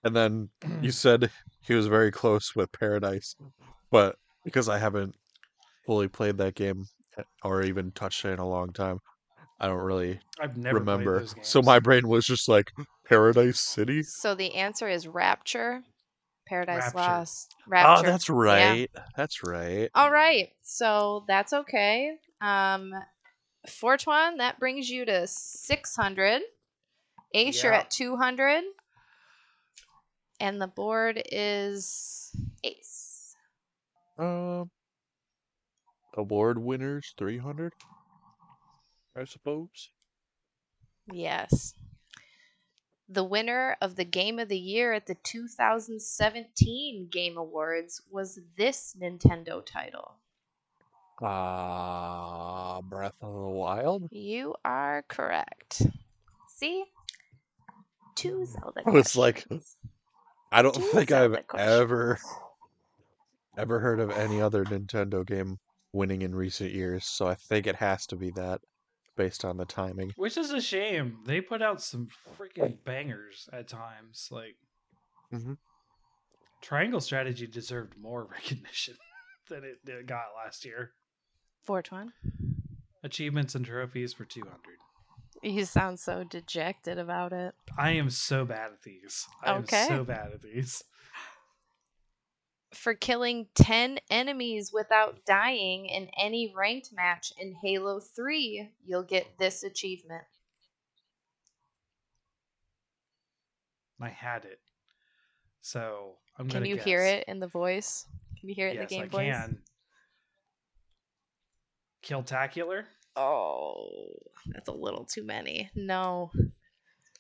And then mm. you said he was very close with Paradise, but because I haven't fully played that game or even touched it in a long time. I don't really I've never remember. those games. So my brain was just like Paradise City. So the answer is Rapture. Paradise Rapture. Lost. Oh, that's right. That's right. All right. So that's okay. Um Fortuan, that brings you to 600. Ace, you're at 200. And the board is Ace. Um, award winners three hundred. I suppose. Yes. The winner of the Game of the Year at the 2017 Game Awards was this Nintendo title. Ah, Breath of the Wild. You are correct. See? Two Zelda (laughs) I was like. I don't Two think I've questions. ever ever heard of any other Nintendo game winning in recent years, so I think it has to be that based on the timing. Which is a shame. They put out some freaking bangers at times. Like Mhm. Triangle Strategy deserved more (laughs) recognition than it, it got last year. Fortuan. Achievements and trophies for 200. You sound so dejected about it. I am so bad at these. I Okay. am so bad at these. For killing 10 enemies without dying in any ranked match in Halo 3, you'll get this achievement. I had it. So I'm Can gonna Can you hear it in the voice? Can you hear it yes, in the game I voice? can. Killtacular? Oh, that's a little too many. No,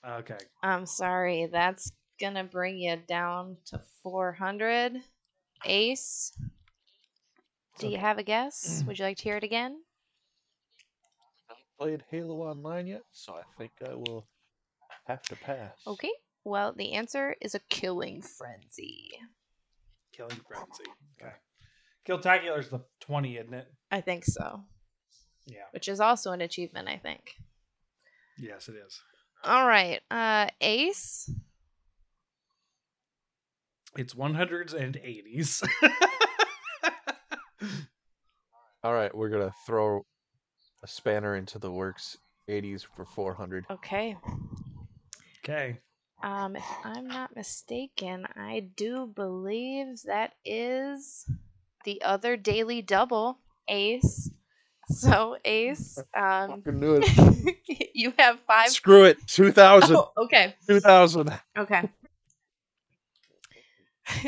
Okay. I'm sorry. That's gonna bring you down to 400. Ace, do you have a guess? Would you like to hear it again? I haven't played Halo Online yet, so I think I will have to pass. Okay. Well, the answer is a killing frenzy. Killing Frenzy. Okay. Killtacular's the 20, isn't it? I think so. Yeah. Which is also an achievement, I think. Yes, it is. All right. Uh Ace. It's 180s. (laughs) All right, we're gonna throw a spanner into the works. 80s for 400. Okay. okay. Um, if I'm not mistaken, I do believe that is the other daily double, Ace. (laughs) So Ace, (laughs) um, Fucking knew it. you have five. Screw it. 2000. Oh, okay, 2000. okay. (laughs)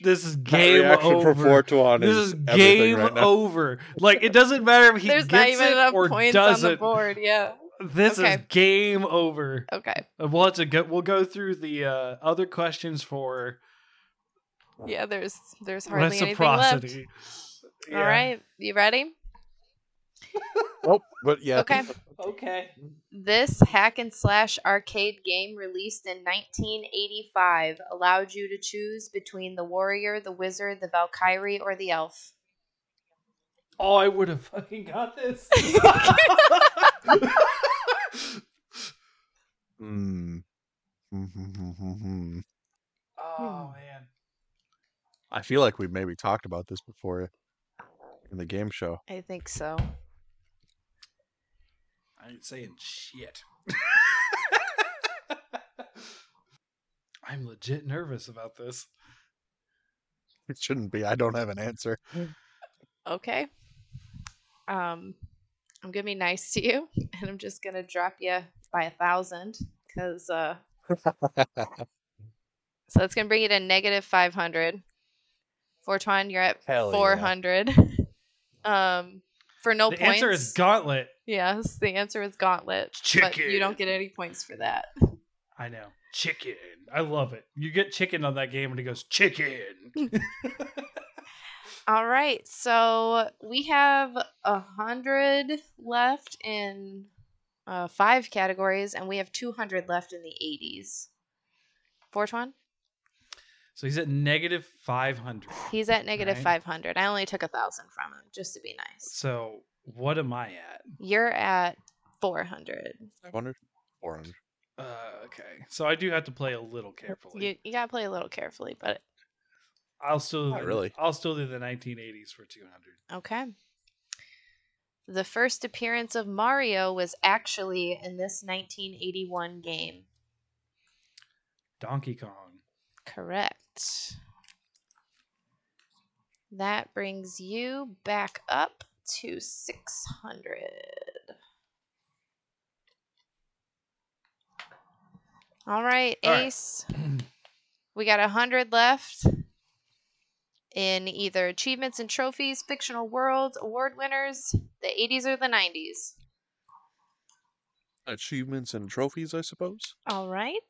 This is That game reaction over. from Fortuan this is is game right over. Like it doesn't matter if he There's gets not even it enough or points on doesn't. the board. Yeah. This Okay. is game over. Okay. Uh, We'll have to go. We'll go through the uh, other questions for Yeah. There's there's hardly anything left. reciprocity. All right. You ready? (laughs) Oh, but yeah. Okay. Okay. This hack and slash arcade game released in 1985 allowed you to choose between the warrior, the wizard, the Valkyrie, or the elf. Oh, I would have fucking got this. (laughs) Hmm. Oh man. I feel like we've maybe talked about this before in the game show. I think so. I ain't saying shit. (laughs) I'm legit nervous about this. It shouldn't be. I don't have an answer. Okay. Um, I'm gonna be nice to you, (laughs) and I'm just gonna drop you by a thousand, because uh, (laughs) so that's gonna bring you to negative 500. Fortuan, you're at Hell yeah. 400. Um, for no the points. answer is Gauntlet. Yes, the answer is gauntlet. But you don't get any points for that. I know. Chicken. I love it. You get chicken on that game and it goes chicken. (laughs) (laughs) All right, so we have a hundred left in uh, five categories, and we have two hundred left in the eighties. Fortuan, so he's at negative 500. he's at negative Right. five hundred. I only took a thousand from him just to be nice. So what am I at? You're at four hundred. 500? 400. Uh, okay. So I do have to play a little carefully. You you gotta play a little carefully, but I'll still Not do, really. I'll still do the 1980s for 200. Okay. The first appearance of Mario was actually in this 1981 game. Donkey Kong. Correct. That brings you back up to 600. All right, All right. Ace. We got 100 left in either achievements and trophies, fictional worlds, award winners, the 80s or the 90s. Achievements and trophies, I suppose. All right.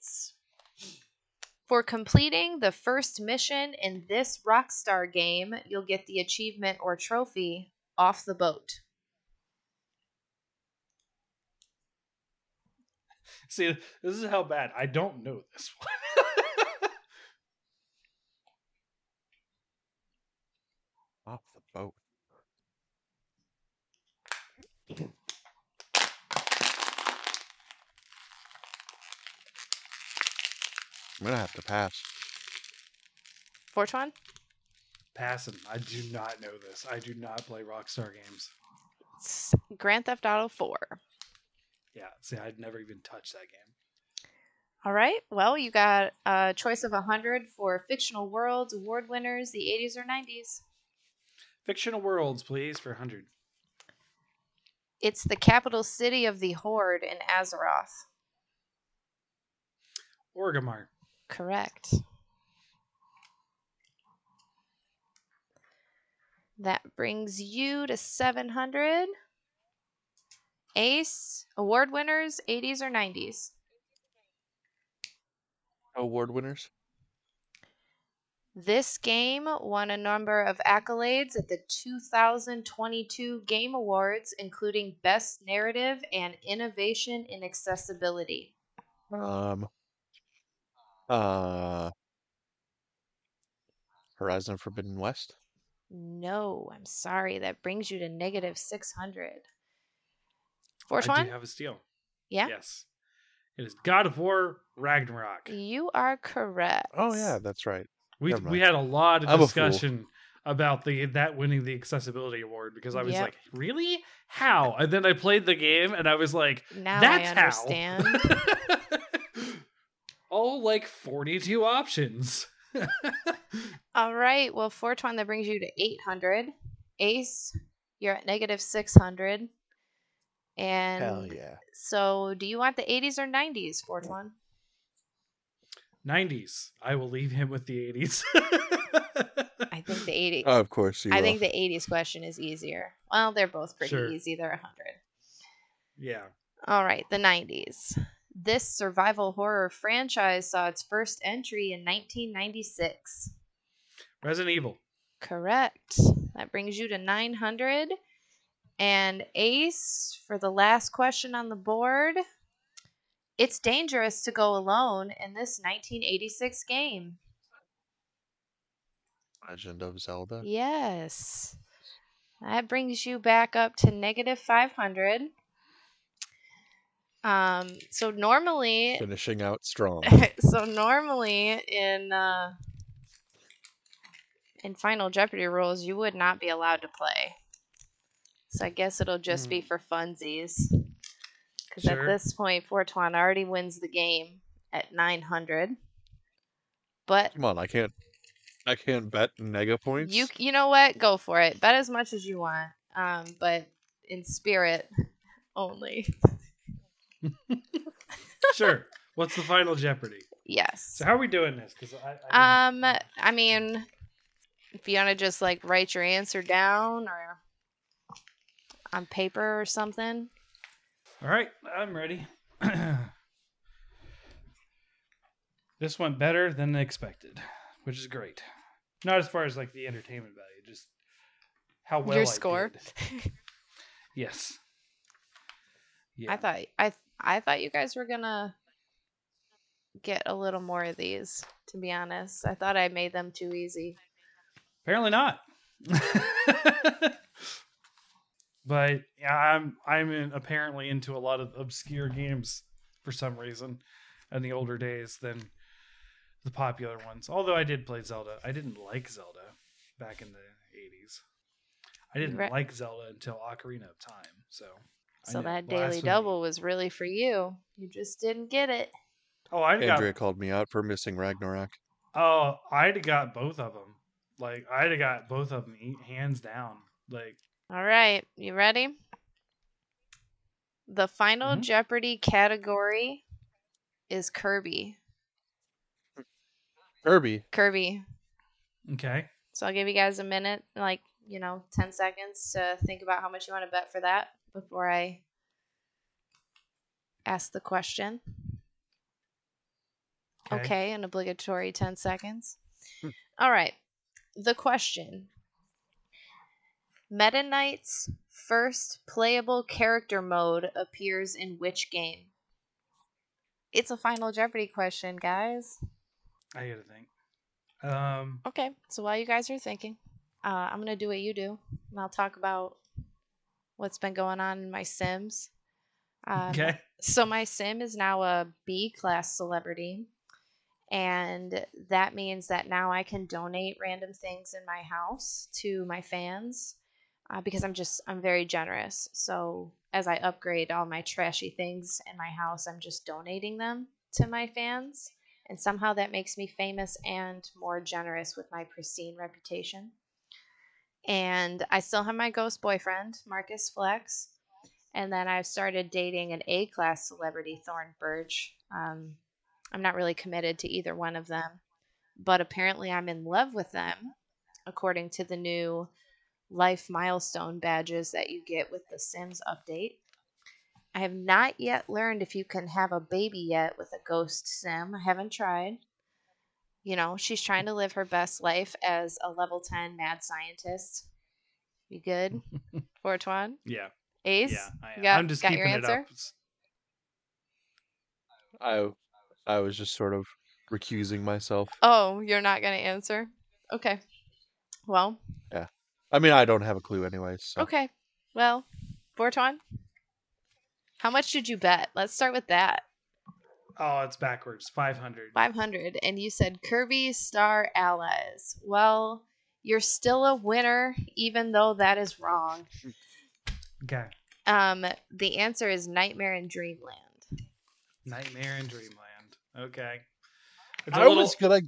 For completing the first mission in this Rockstar game, you'll get the achievement or trophy off the boat. See, this is how bad I don't know this one. Off the boat. I'm gonna have to pass. Fortuan? Passing. I do not know this. I do not play Rockstar games. It's Grand Theft Auto 4. Yeah, see, I'd never even touched that game. All right. Well, you got a choice of 100 for fictional worlds, award winners, the 80s or 90s. Fictional worlds, please, for 100. It's the capital city of the Horde in Azeroth. Orgrimmar. Correct. That brings you to 700. Ace, award winners, 80s or 90s? Award winners. This game won a number of accolades at the 2022 Game Awards, including Best Narrative and Innovation in Accessibility. Um. Uh. Horizon Forbidden West. No, I'm sorry. That brings you to negative 600. I Fortuan? do have a steal. Yeah? Yes. It is God of War Ragnarok. You are correct. Oh yeah, that's right. We Never we mind. had a lot of I'm a fool. discussion about the that winning the accessibility award because I was Yep. like, really? How? And then I played the game and I was like, Now that's I understand. how. (laughs) All like 42 options. (laughs) All right. Well, Fortuan, that brings you to 800. Ace, you're at negative 600. And Hell yeah. so, do you want the 80s or 90s, Fortuan? 90s. I will leave him with the 80s. (laughs) I think the 80s. Oh, of course you I will. think the 80s question is easier. Well, they're both pretty Sure. easy. They're 100. yeah. All right, the 90s. This survival horror franchise saw its first entry in 1996. Resident Evil. Correct. That brings you to 900. And Ace, for the last question on the board, it's dangerous to go alone in this 1986 game. Legend of Zelda. Yes. That brings you back up to negative 500. Um, so normally Finishing out strong. (laughs) so normally in uh, in Final Jeopardy rules, you would not be allowed to play. So I guess it'll just be for funsies. Because Sure. at this point, Fortuan already wins the game at 900. But Come on, I can't. I can't bet nega points. you you know what? Go for it. Bet as much as you want. Um, but in spirit only. (laughs) (laughs) Sure. What's the final Jeopardy? Yes. So how are we doing this? Because I, I Um, I mean, if you want to just like write your answer down or on paper or something. All right, I'm ready. (clears throat) this went better than expected, which is great. Not as far as like the entertainment value, just how well Your I score? (laughs) Yes. Yeah. I thought I I thought you guys were gonna get a little more of these. To be honest, I thought I made them too easy. Apparently not. (laughs) but yeah, I'm I'm in, apparently into a lot of obscure games for some reason in the older days than the popular ones. Although I did play Zelda, I didn't like Zelda back in the '80s. I didn't Right. like Zelda until Ocarina of Time. So, So that daily blasphemy. double was really for you. You just didn't get it. Oh, I got Andrea called me out for missing Ragnarok. Oh, I'd got both of them. Like I'd have got both of them hands down. Like All right, you ready? The final Mhm. Jeopardy category is Kirby. Kirby. Kirby. okay, So I'll give you guys a minute, like, you know, 10 seconds to think about how much you want to bet for that before I ask the question. Okay, an obligatory 10 seconds. Hmm. All right. The question Meta Knight's first playable character mode appears in which game? It's a Final Jeopardy question, guys. I gotta think. Um, Okay, so while you guys are thinking, uh, I'm gonna do what you do, and I'll talk about what's been going on in my Sims. Um, okay, So my sim is now a B class celebrity, and that means that now I can donate random things in my house to my fans uh, because I'm just I'm very generous. So as I upgrade all my trashy things in my house, I'm just donating them to my fans, and somehow that makes me famous and more generous with my pristine reputation. And I still have my ghost boyfriend, Marcus Flex and then I've started dating an A class celebrity, Thorn Birch. Um, I'm not really committed to either one of them, but apparently I'm in love with them, according to the new life milestone badges that you get with the Sims update. I have not yet learned if you can have a baby yet with a ghost sim. I haven't tried. You know, she's trying to live her best life as a level 10 mad scientist. You good, (laughs) Fortuan? yeah, Ace? yeah. I am. Got- I'm just got keeping your it answer? up. I I was just sort of recusing myself. Oh, you're not going to answer? Okay. Well, Yeah. I mean, I don't have a clue anyways. So. okay. Well, Fortuan, how much did you bet? Let's start with that. Oh, it's backwards. Five hundred. 500. And you said Kirby Star Allies. Well, you're still a winner, even though that is wrong. Okay. Um, the answer is Nightmare in Dreamland. Nightmare in Dreamland. Okay. It's a I little. was gonna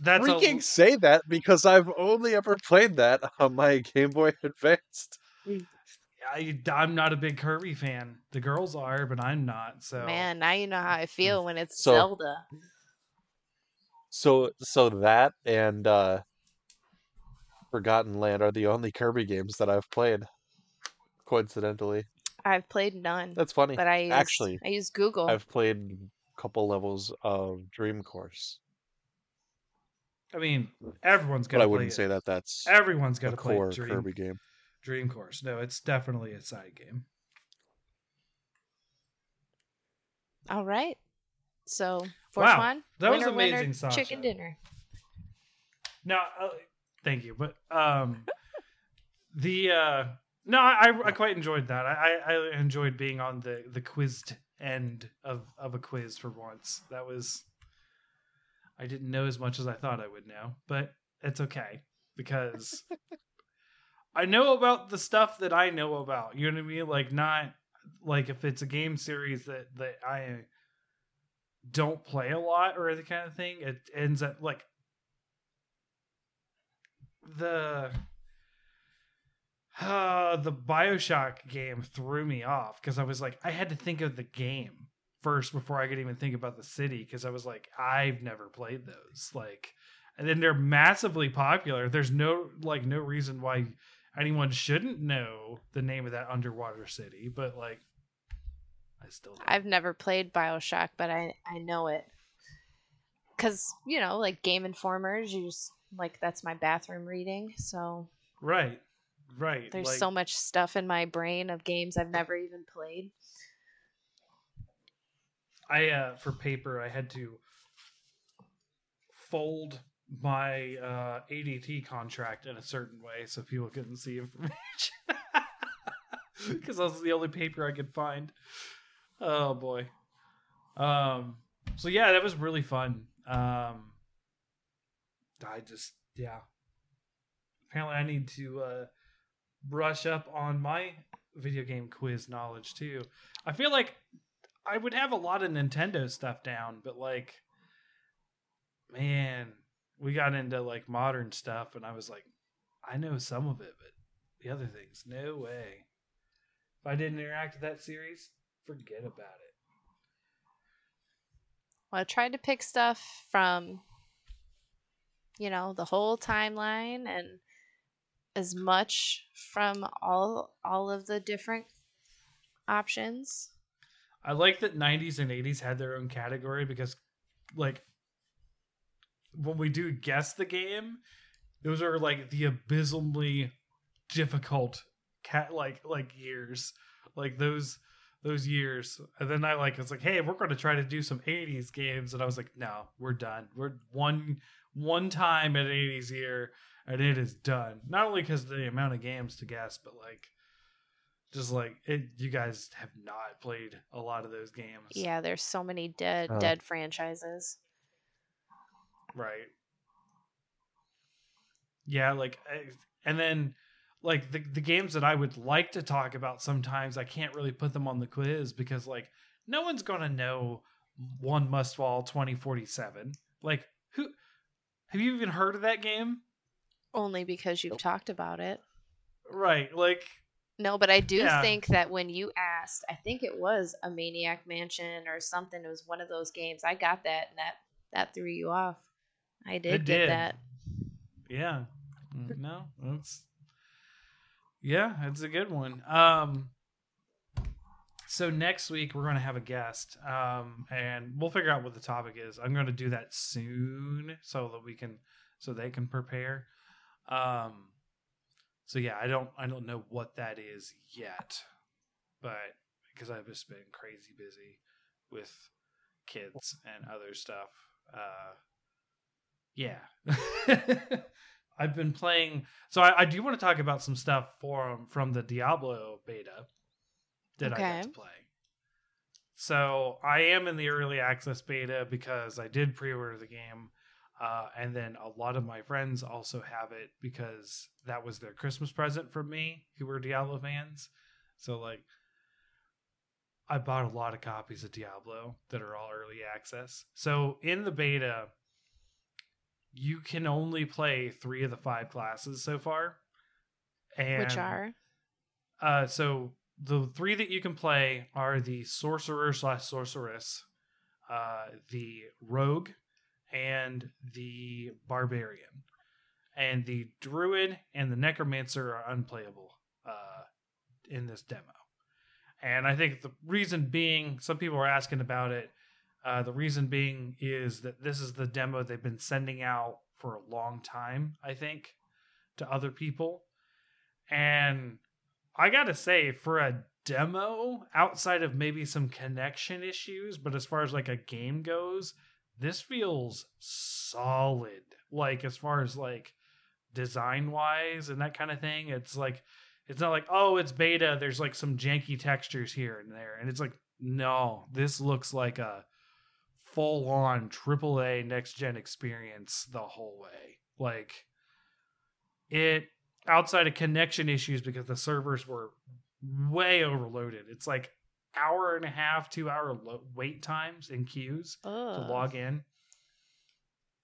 that's a, freaking say that because I've only ever played that on my Game Boy (laughs) Advanced. I, I'm not a big Kirby fan. The girls are, but I'm not. So Man, now you know how I feel when it's So- Zelda. So so that and uh Forgotten Land are the only Kirby games that I've played. Coincidentally. I've played none, That's funny. but I use, Actually, I use Google. I've played a couple levels of Dream Course. I mean, everyone's But gonna But I wouldn't it. say that that's Everyone's a gonna play core Dream, Kirby game. Dream Course. No, it's definitely a side game. All right. So, Wow, Fortuan, that was winner, winner, amazing, Sasha. chicken dinner. No, uh, thank you, but um, (laughs) the uh, no, I, I quite enjoyed that. I, I I enjoyed being on the the quizzed end of of a quiz for once. That was I didn't know as much as I thought I would know, but it's okay because (laughs) I know about the stuff that I know about. You know what I mean? Like not like if it's a game series that that I don't play a lot or the kind of thing, it ends up like the uh, the Bioshock game threw me off because I was like, I had to think of the game first before I could even think about the city because I was like, I've never played those. Like, and then they're massively popular. There's no like no reason why anyone shouldn't know the name of that underwater city, but like, I still don't. I've never played Bioshock, but I I know it. Cause you know, like Game Informers, you just like that's my bathroom reading. So right, right. there's like, so much stuff in my brain of games I've never even played. I uh for paper I had to fold my uh ADT contract in a certain way so people couldn't see information. Cuz that was the only paper I could find. Oh boy. Um so yeah, that was really fun. Um I just yeah. Apparently, I need to uh, brush up on my video game quiz knowledge too. I feel like I would have a lot of Nintendo stuff down, but like, man, we got into like modern stuff, and I was like, I know some of it, but the other things, no way. If I didn't interact with that series, forget about it. Well, I tried to pick stuff from, you know, the whole timeline and as much from all all of the different options. I like that 90s and 80s had their own category because, like, when we do guess the game, those are like the abysmally difficult cat like like years, like those those years. And then I like it's like, hey, we're going to try to do some 80s games, and I was like, no, we're done. We're one one time at 80s year, and it is done. Not only because the amount of games to guess, but like just like it you guys have not played a lot of those games Yeah, there's so many dead Oh. dead franchises. Right yeah like and then like the, the games that i would like to talk about sometimes i can't really put them on the quiz because like no one's gonna know one must fall 2047 like who have you even heard of that game Only because you've Nope. talked about it. right like No, but I do Yeah. think that when you asked, I think it was a Maniac Mansion or something. It was one of those games. I got that, and that that threw you off. I did It get did. that. Yeah. Mm, No, it's yeah, it's a good one. Um so next week we're going to have a guest um and we'll figure out what the topic is. I'm going to do that soon so that we can so they can prepare. Um so yeah, I don't I don't know what that is yet. But because I've just been crazy busy with kids and other stuff. Uh yeah. (laughs) I've been playing. So I, I do want to talk about some stuff from from the Diablo beta that I Okay. got to play. So I am in the early access beta because I did pre-order the game, uh, and then a lot of my friends also have it because that was their Christmas present from me, who were Diablo fans. So like, I bought a lot of copies of Diablo that are all early access. So in the beta, you can only play three of the five classes so far. And Which are uh, so the three that you can play are the sorcerer slash sorceress, uh, the rogue, and the barbarian. And the druid and the necromancer are unplayable uh, in this demo. And I think the reason being, some people are asking about it. Uh, the reason being is that this is the demo they've been sending out for a long time, I think, to other people. And I gotta say, for a demo, outside of maybe some connection issues, but as far as like a game goes, this feels solid. Like as far as like design wise and that kind of thing, it's like it's not like oh it's beta. There's like some janky textures here and there, and it's like no, this looks like a full on AAA next gen experience the whole way. Like it outside of connection issues because the servers were way overloaded. It's like hour and a half, two hour lo- wait times in queues to log in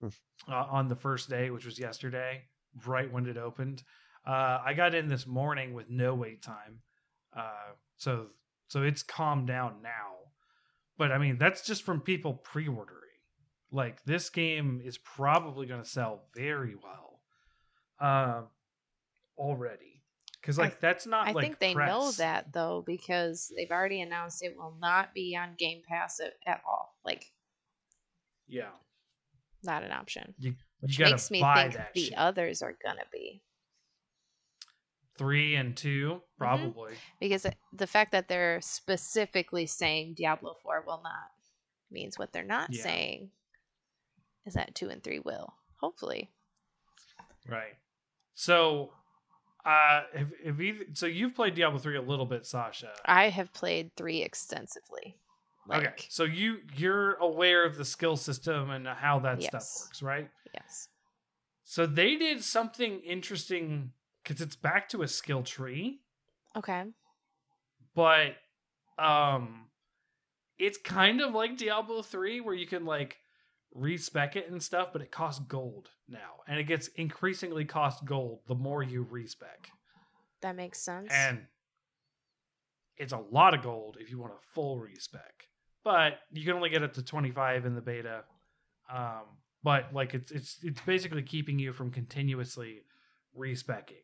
Hmm. uh, on the first day, which was yesterday, right when it opened. Uh, I got in this morning with no wait time, uh, so so it's calmed down now. But I mean, that's just from people pre-ordering. Like this game is probably going to sell very well uh, already, because I- like that's not. I like think they know that though because they've already announced it will not be on Game Pass at, at all. Like Yeah, not an option. you, Which you gotta makes me think the shit. others are gonna be. Three and two probably. because the fact that they're specifically saying Diablo 4 will not means what they're not Yeah. saying is that 2 and 3 will. Hopefully. Right. So, uh, if, if you, so you've played Diablo three a little bit, Sasha. I have played 3 extensively. Like, okay, so you you're aware of the skill system and how that stuff works, right? yes. So they did something interesting because it's back to a skill tree, Okay. but um, it's kind of like Diablo three where you can like respec it and stuff, but it costs gold now, and it gets increasingly cost gold the more you respec, That makes sense. and it's a lot of gold if you want a full respec, but you can only get up to twenty five in the beta. Um, but like it's it's it's basically keeping you from continuously respecking.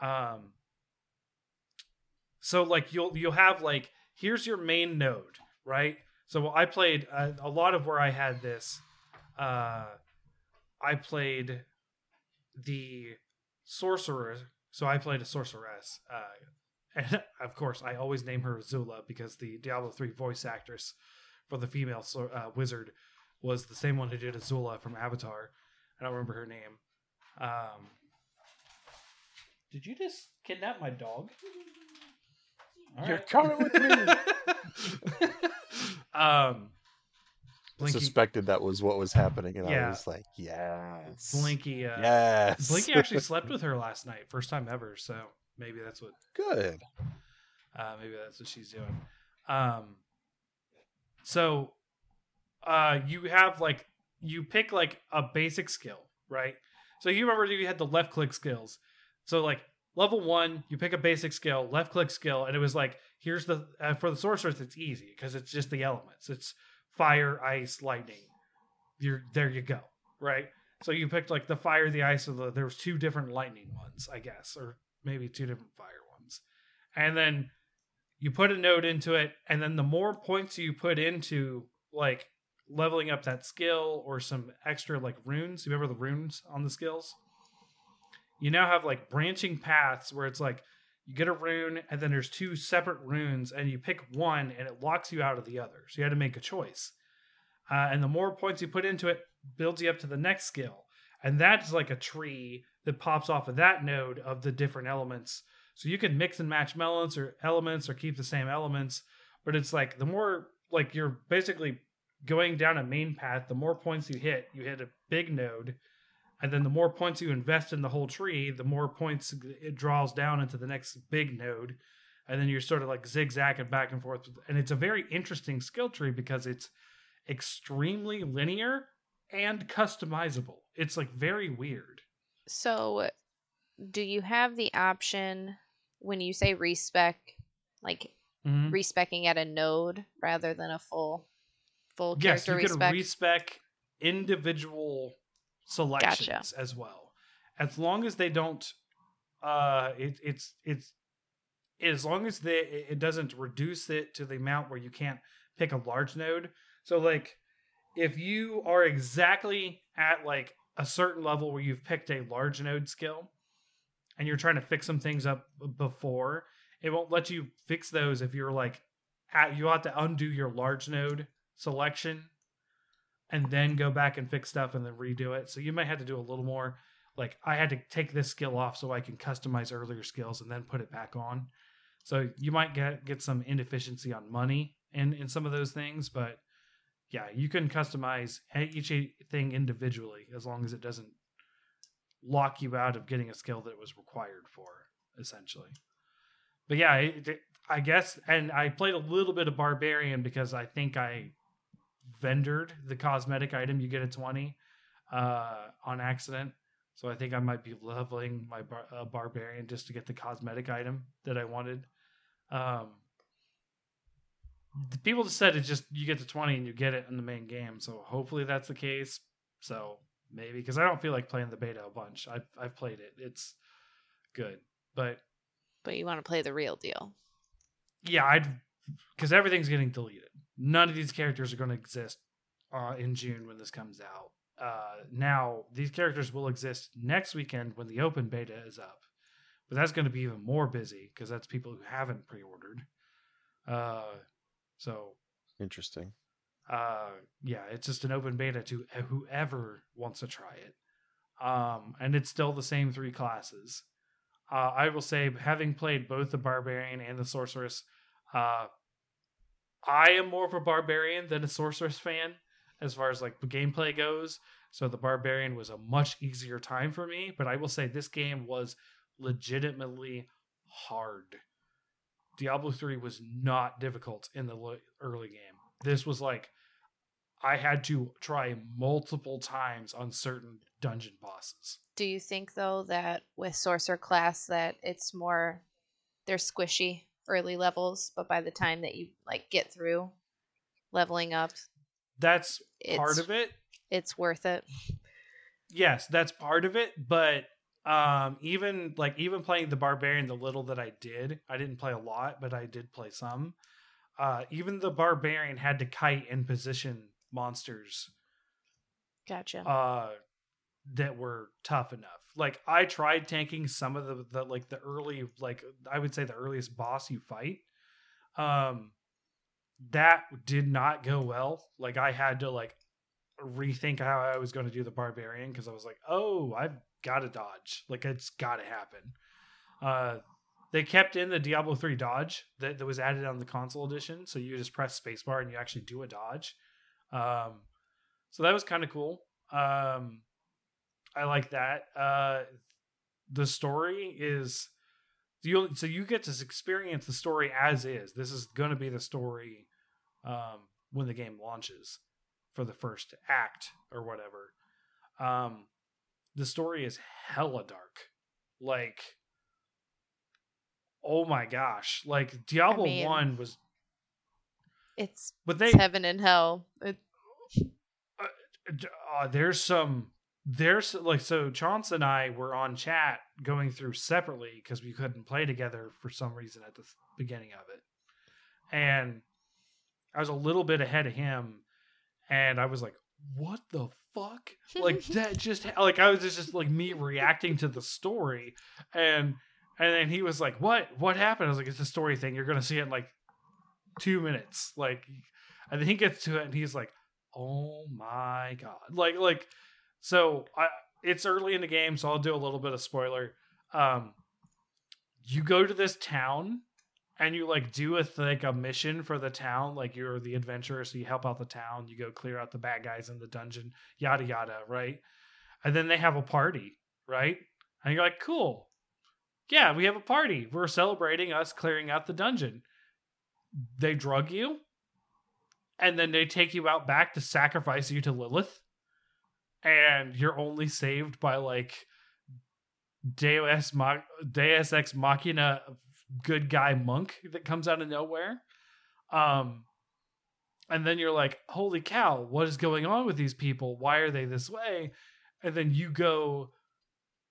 Um, so like you'll you'll have like here's your main node, right? So I played uh, a lot of where I had this. Uh, I played the sorcerer, so I played a sorceress. Uh, (laughs) and of course, I always name her Zula because the Diablo 3 voice actress for the female uh, wizard was the same one who did Azula from Avatar. I don't remember her name. Um, did you just kidnap my dog? All You're right. coming with me. (laughs) um, I Blinky, suspected that was what was happening, and I was like, yes. Blinky, uh, Yes. Blinky actually slept with her last night, first time ever. So maybe that's what (laughs) Good. Uh, maybe that's what she's doing. Um, so, uh, you have like you pick like a basic skill, right? So you remember you had the left click skills. So like level one, you pick a basic skill, left click skill, and it was like here's the uh, for the sorcerers, it's easy because it's just the elements. It's fire, ice, lightning. You're there. You go, right? So you picked like the fire, the ice, or the there was two different lightning ones, I guess, or maybe two different fire ones, and then you put a node into it and then the more points you put into like leveling up that skill or some extra like runes you remember the runes on the skills you now have like branching paths where it's like you get a rune and then there's two separate runes and you pick one and it locks you out of the other. So you had to make a choice. Uh, and the more points you put into it builds you up to the next skill. And that's like a tree that pops off of that node of the different elements. So you can mix and match elements or elements or keep the same elements, but it's like the more like you're basically going down a main path, the more points you hit, you hit a big node, and then the more points you invest in the whole tree, the more points it draws down into the next big node, and then you're sort of like zigzagging back and forth. And it's a very interesting skill tree because it's extremely linear and customizable. It's like very weird. so, do you have the option when you say respec, like Mhm. respecing at a node rather than a full full Yes, character you can respec? respec individual selections as well, as long as they don't. Uh, it, it's it's as long as they it doesn't reduce it to the amount where you can't pick a large node. So like, if you are exactly at like a certain level where you've picked a large node skill, and you're trying to fix some things up before, it won't let you fix those if you're like at, you have to undo your large node selection and then go back and fix stuff and then redo it. So you might have to do a little more. Like I had to take this skill off so I can customize earlier skills and then put it back on. So you might get get some inefficiency on money in in some of those things, but yeah, you can customize each thing individually as long as it doesn't lock you out of getting a skill that was required for, essentially. But yeah, it, it- I guess, and I played a little bit of Barbarian because I think I vendored the cosmetic item you get a 20 uh, on accident. So I think I might be leveling my bar- uh, Barbarian just to get the cosmetic item that I wanted. Um, the people just said it's just you get to 20 and you get it in the main game. So hopefully that's the case. So maybe because I don't feel like playing the beta a bunch. I've I've played it. It's good, but but you want to play the real deal. yeah, I'd because everything's getting deleted. None of these characters are going to exist uh, in June when this comes out. Uh, now these characters will exist next weekend when the open beta is up, but that's going to be even more busy because that's people who haven't pre-ordered. Uh, so Interesting. uh yeah it's just an open beta to whoever wants to try it um and it's still the same three classes uh i will say having played both the barbarian and the sorceress uh i am more of a barbarian than a sorceress fan as far as like gameplay goes So the barbarian was a much easier time for me, but I will say this game was legitimately hard. Diablo 3 was not difficult in the early game. This was like I had to try multiple times on certain dungeon bosses. Do you think though that with sorcerer class that it's more they're squishy early levels, but by the time that you like get through leveling up, That's part of it. it's worth it. yes that's part of it but um even like even playing the barbarian the little that i did i didn't play a lot but i did play some uh even the barbarian had to kite and position monsters Gotcha. uh that were tough enough. Like i tried tanking some of the, the like the early like i would say the earliest boss you fight. Um that did not go well. Like i had to like rethink how i was going to do the barbarian because i was like oh i've got to dodge. Like it's got to happen. Uh they kept in the diablo 3 dodge that, that was added on the console edition. So you just press spacebar and you actually do a dodge. Um so that was kind of cool. Um i like that uh the story is you so you get to experience the story as is. This is going to be the story um when the game launches for the first act or whatever. Um the story is hella dark. Like oh my gosh. Like diablo mean- 1 was it's but they it's heaven and hell. It, uh, there's some there's like so Chance and I were on chat going through separately because we couldn't play together for some reason at the beginning of it, and I was a little bit ahead of him, and I was like, "What the fuck?" Like (laughs) that just like I was just, just like me reacting to the story, and and then he was like, "What? What happened?" I was like, "It's a story thing. You're gonna see it in like two minutes." Like, and then he gets to it, and he's like oh my god like like so i it's early in the game so i'll do a little bit of spoiler. Um you go to this town and you like do a like a mission for the town like you're the adventurer so you help out the town you go clear out the bad guys in the dungeon yada yada right? And then they have a party right? And you're like cool. Yeah we have a party. We're celebrating us clearing out the dungeon. They drug you and then they take you out back to sacrifice you to Lilith, and you're only saved by like Deus, Ma- Deus Ex Machina, good guy monk that comes out of nowhere. Um, and then you're like, holy cow, what is going on with these people? Why are they this way? And then you go,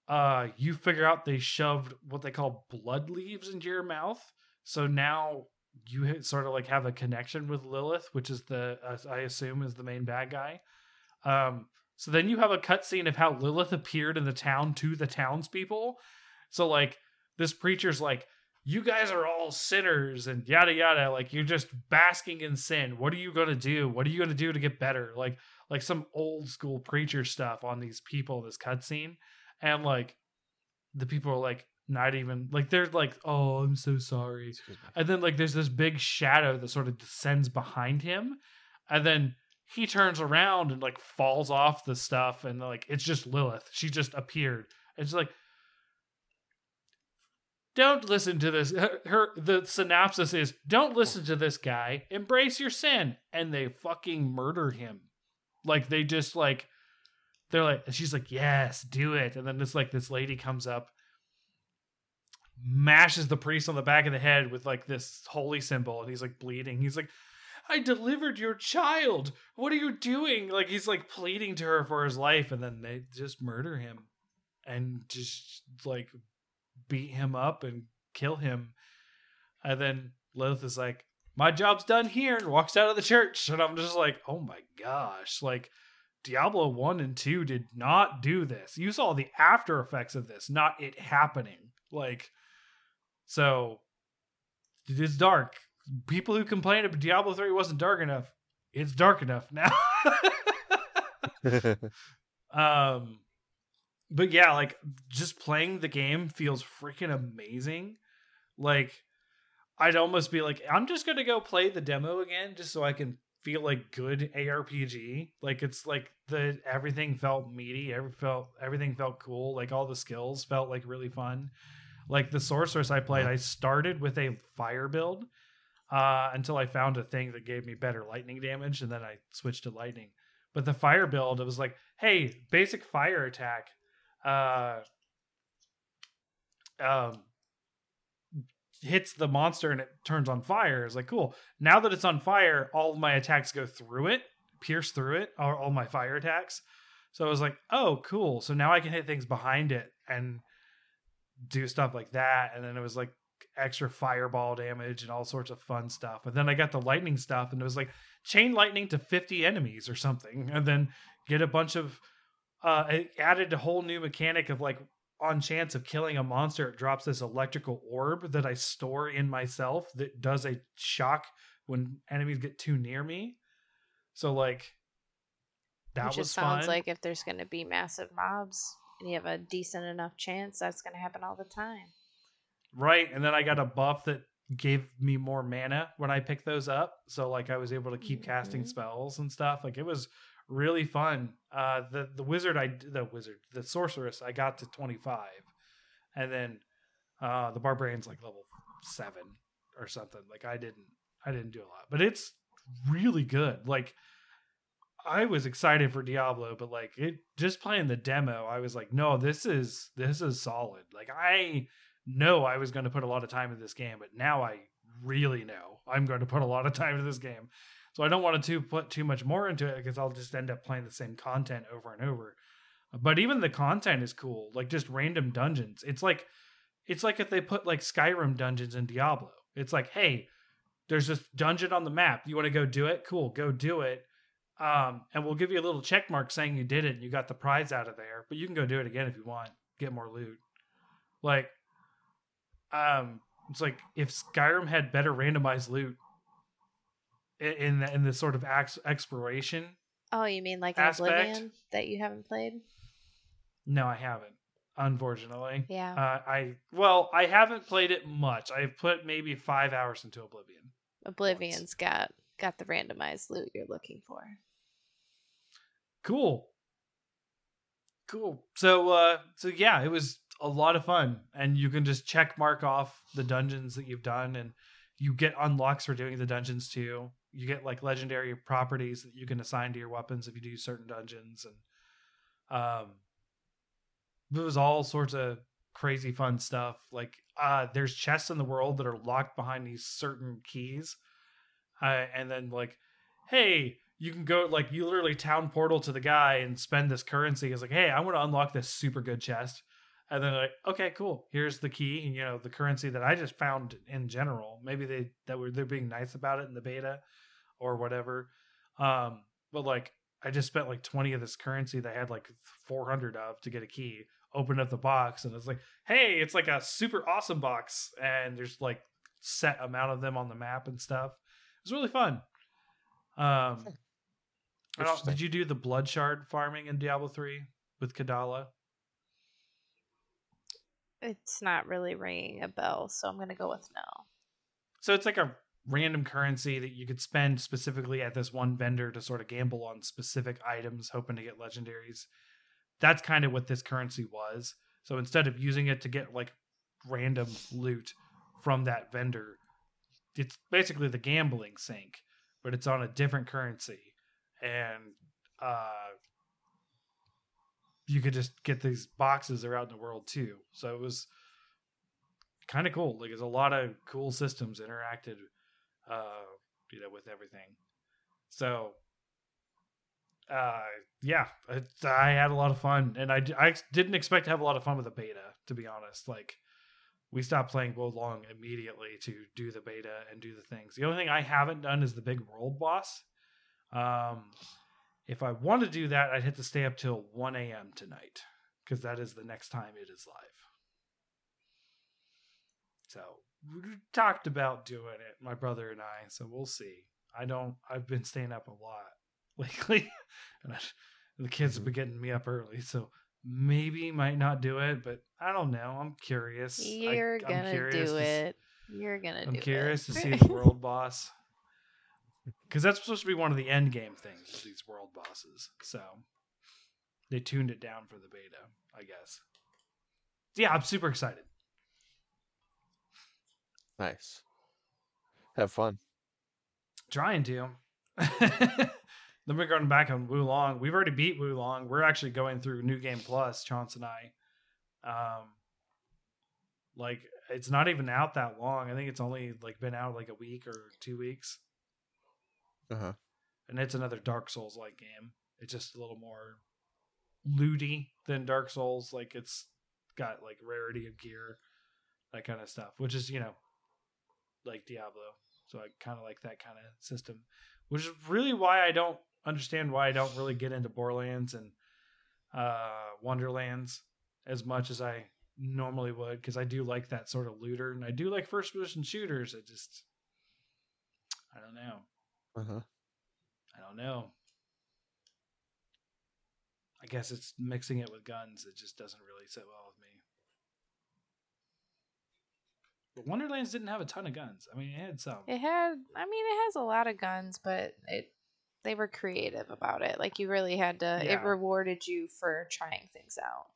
uh, you figure out they shoved what they call blood leaves into your mouth. So now you sort of like have a connection with Lilith, which is the uh, I assume is the main bad guy. Um, so then you have a cutscene of how Lilith appeared in the town to the townspeople. So like this preacher's like, you guys are all sinners and yada yada. Like you're just basking in sin. What are you gonna do? What are you gonna do to get better? Like like some old school preacher stuff on these people. This cutscene, and like the people are like not even like they're like, oh, I'm so sorry. And then like there's this big shadow that sort of descends behind him. And then he turns around and like falls off the stuff and like it's just Lilith. She just appeared. It's like don't listen to this. Her, her the synopsis is don't listen to this guy. Embrace your sin. And they fucking murder him. Like they just like they're like she's like, yes, do it. And then this like this lady comes up mashes the priest on the back of the head with like this holy symbol and he's like bleeding he's like i delivered your child. What are you doing? Like he's like pleading to her for his life and then they just murder him and just like beat him up and kill him. And then lilith is like my job's done here and walks out of the church. And i'm just like oh my gosh. Like diablo 1 and 2 did not do this. You saw the after effects of this not it happening. Like so it is dark. People who complained that Diablo 3 wasn't dark enough, it's dark enough now. (laughs) (laughs) um but yeah, like just playing the game feels freaking amazing. Like I'd almost be like I'm just going to go play the demo again just so I can feel like good ARPG. Like it's like the everything felt meaty, every felt everything felt cool. Like all the skills felt like really fun. Like the sorceress I played, I started with a fire build uh, until I found a thing that gave me better lightning damage, and then I switched to lightning. But the fire build, it was like, hey, basic fire attack. Uh, um, hits the monster and it turns on fire. It's like cool. Now that it's on fire, all my attacks go through it, pierce through it, all, all my fire attacks. So I was like, oh, cool. So now I can hit things behind it and do stuff like that. And then it was like extra fireball damage and all sorts of fun stuff. And then I got the lightning stuff and it was like chain lightning to 50 enemies or something. And then get a bunch of uh it added a whole new mechanic of like on chance of killing a monster, it drops this electrical orb that I store in myself that does a shock when enemies get too near me. So like that Which was sounds fun. like if there's going to be massive mobs and you have a decent enough chance, that's going to happen all the time. Right, and then I got a buff that gave me more mana when I picked those up. So like I was able to keep casting Mhm. spells and stuff. Like it was really fun. Uh the the wizard I the wizard, the sorceress I got to 25. And then uh the barbarian's like level 7 or something. Like I didn't I didn't do a lot. But it's really good. Like I was excited for Diablo, but like it just playing the demo, I was like, no, this is this is solid. Like I know I was going to put a lot of time in this game, but now I really know I'm going to put a lot of time into this game. So I don't want to put too much more into it because I'll just end up playing the same content over and over. But even the content is cool, like just random dungeons. It's like it's like if they put like Skyrim dungeons in Diablo. It's like, hey, there's this dungeon on the map. You want to go do it? Cool, go do it. Um, and we'll give you a little check mark saying you did it and you got the prize out of there. But you can go do it again if you want, get more loot. Like, um, it's like if Skyrim had better randomized loot in the, in this sort of ex- exploration. Oh, you mean like Aspect. Oblivion that you haven't played? No, I haven't, unfortunately. Yeah. Uh, I well, I haven't played it much. I've put maybe five hours into Oblivion. Oblivion's got got the randomized loot you're looking for. Cool. Cool. So uh so yeah, it was a lot of fun and you can just check mark off the dungeons that you've done and you get unlocks for doing the dungeons too. You get like legendary properties that you can assign to your weapons if you do certain dungeons and um it was all sorts of crazy fun stuff. Like uh there's chests in the world that are locked behind these certain keys. Uh, and then like hey, you can go like you literally town portal to the guy and spend this currency. It's like, hey, I want to unlock this super good chest. And then like, okay, cool. Here's the key, and you know, the currency that I just found in general. Maybe they that were they're being nice about it in the beta or whatever. Um, but like I just spent like 20 of this currency that I had like 400 of to get a key. Opened up the box and it's like, hey, it's like a super awesome box, and there's like set amount of them on the map and stuff. It was really fun. Um, I don't, Interesting. did you do the blood shard farming in Diablo 3 with Kadala? It's not really ringing a bell, so I'm gonna go with no. So it's like a random currency that you could spend specifically at this one vendor to sort of gamble on specific items, hoping to get legendaries. That's kind of what this currency was. So instead of using it to get like random loot from that vendor, it's basically the gambling sink, but it's on a different currency. And uh you could just get these boxes that are out in the world too. So it was kind of cool. Like there's a lot of cool systems interacted, uh, you know, with everything. So, uh, yeah, it, I had a lot of fun, and I I didn't expect to have a lot of fun with the beta. To be honest, like we stopped playing Wo Long immediately to do the beta and do the things. The only thing I haven't done is the big world boss. Um, if I want to do that, I'd have to stay up till 1 a.m. tonight because that is the next time it is live. So we talked about doing it, my brother and I. So we'll see. I don't. I've been staying up a lot (laughs) lately, and I, the kids have mm-hmm. been getting me up early. So maybe might not do it, but I don't know. I'm curious. You're I'm gonna curious do to it. You're gonna I'm curious it. to see (laughs) the world boss. Because that's supposed to be one of the end game things is these world bosses. So they tuned it down for the beta, I guess. Yeah, I'm super excited. Nice. Have fun. Trying to. (laughs) then we're going back on Wo Long. We've already beat Wo Long. We're actually going through New Game Plus, Chance and I. Um, like it's not even out that long. I think it's only like been out like a week or two weeks, Uh huh. and it's another Dark Souls like game. It's just a little more looty than Dark Souls. Like it's got like rarity of gear, that kind of stuff, which is you know like Diablo. So I kind of like that kind of system, which is really why I don't understand why I don't really get into Borderlands and uh, Wonderlands as much as I normally would because I do like that sort of looter and I do like first person shooters. I just I don't know. Uh huh. I don't know. I guess it's mixing it with guns. It just doesn't really sit well with me. But Wonderlands didn't have a ton of guns. I mean, it had some. It had, I mean, it has a lot of guns, but it they were creative about it. Like you really had to. Yeah. It rewarded you for trying things out.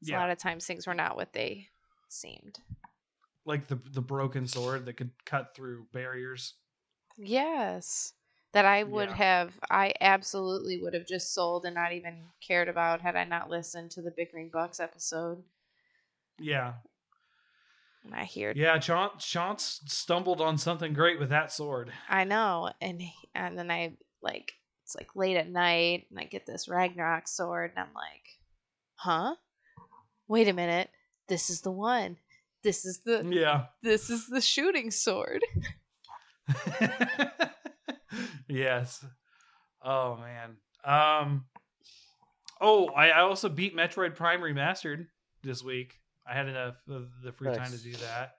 'Cause A lot of times things were not what they seemed. like the the broken sword that could cut through barriers. Yes. That I would Yeah. have, I absolutely would have just sold and not even cared about had I not listened to the Bickering Bucks episode. Yeah, I hear, yeah. Chance, stumbled on something great with that sword. I know, and and then I like it's like late at night, and I get this Ragnarok sword, and I'm like, huh? Wait a minute, this is the one. This is the Yeah. this is the shooting sword. (laughs) (laughs) yes. Oh man. Um. Oh, I, I also beat Metroid Prime Remastered this week. I had enough of the free time to do that.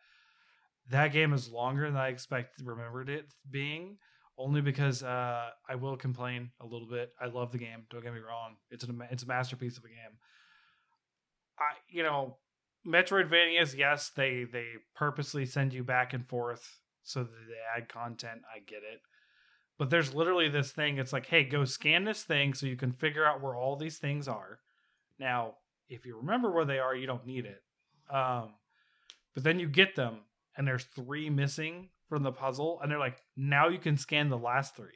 That game is longer than I expect remembered it being, only because uh, I will complain a little bit. I love the game. Don't get me wrong; it's an it's a masterpiece of a game. I you know Metroidvanias, yes, they they purposely send you back and forth so that they add content. I get it. But there's literally this thing. It's like, hey, go scan this thing so you can figure out where all these things are. Now, if you remember where they are, you don't need it. Um, but then you get them, and there's three missing from the puzzle, and they're like, now you can scan the last three.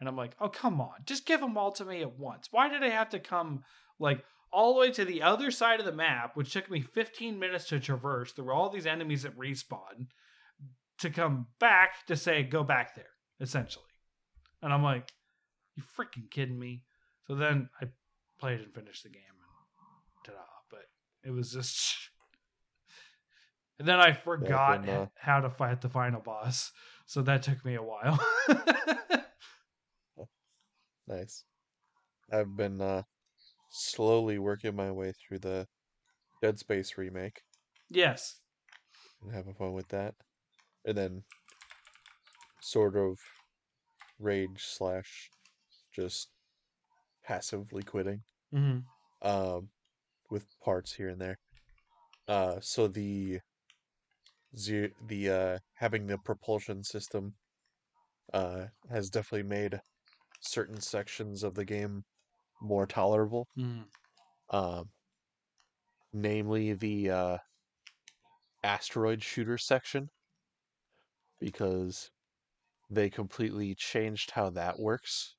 And I'm like, oh come on, just give them all to me at once. Why did I have to come like all the way to the other side of the map, which took me 15 minutes to traverse through all these enemies that respawn, to come back to say go back there, essentially. And I'm like, you freaking kidding me? So then I played and finished the game, and ta-da! But it was just. (laughs) And then I forgot been, uh, how to fight the final boss, so that took me a while. (laughs) Nice. I've been uh, slowly working my way through the Dead Space remake yes, and having fun with that. And then sort of rage slash just passively quitting hmm um, with parts here and there. Uh, so the the uh, having the propulsion system uh, has definitely made certain sections of the game more tolerable. hmm Um, namely the uh, asteroid shooter section, because they completely changed how that works.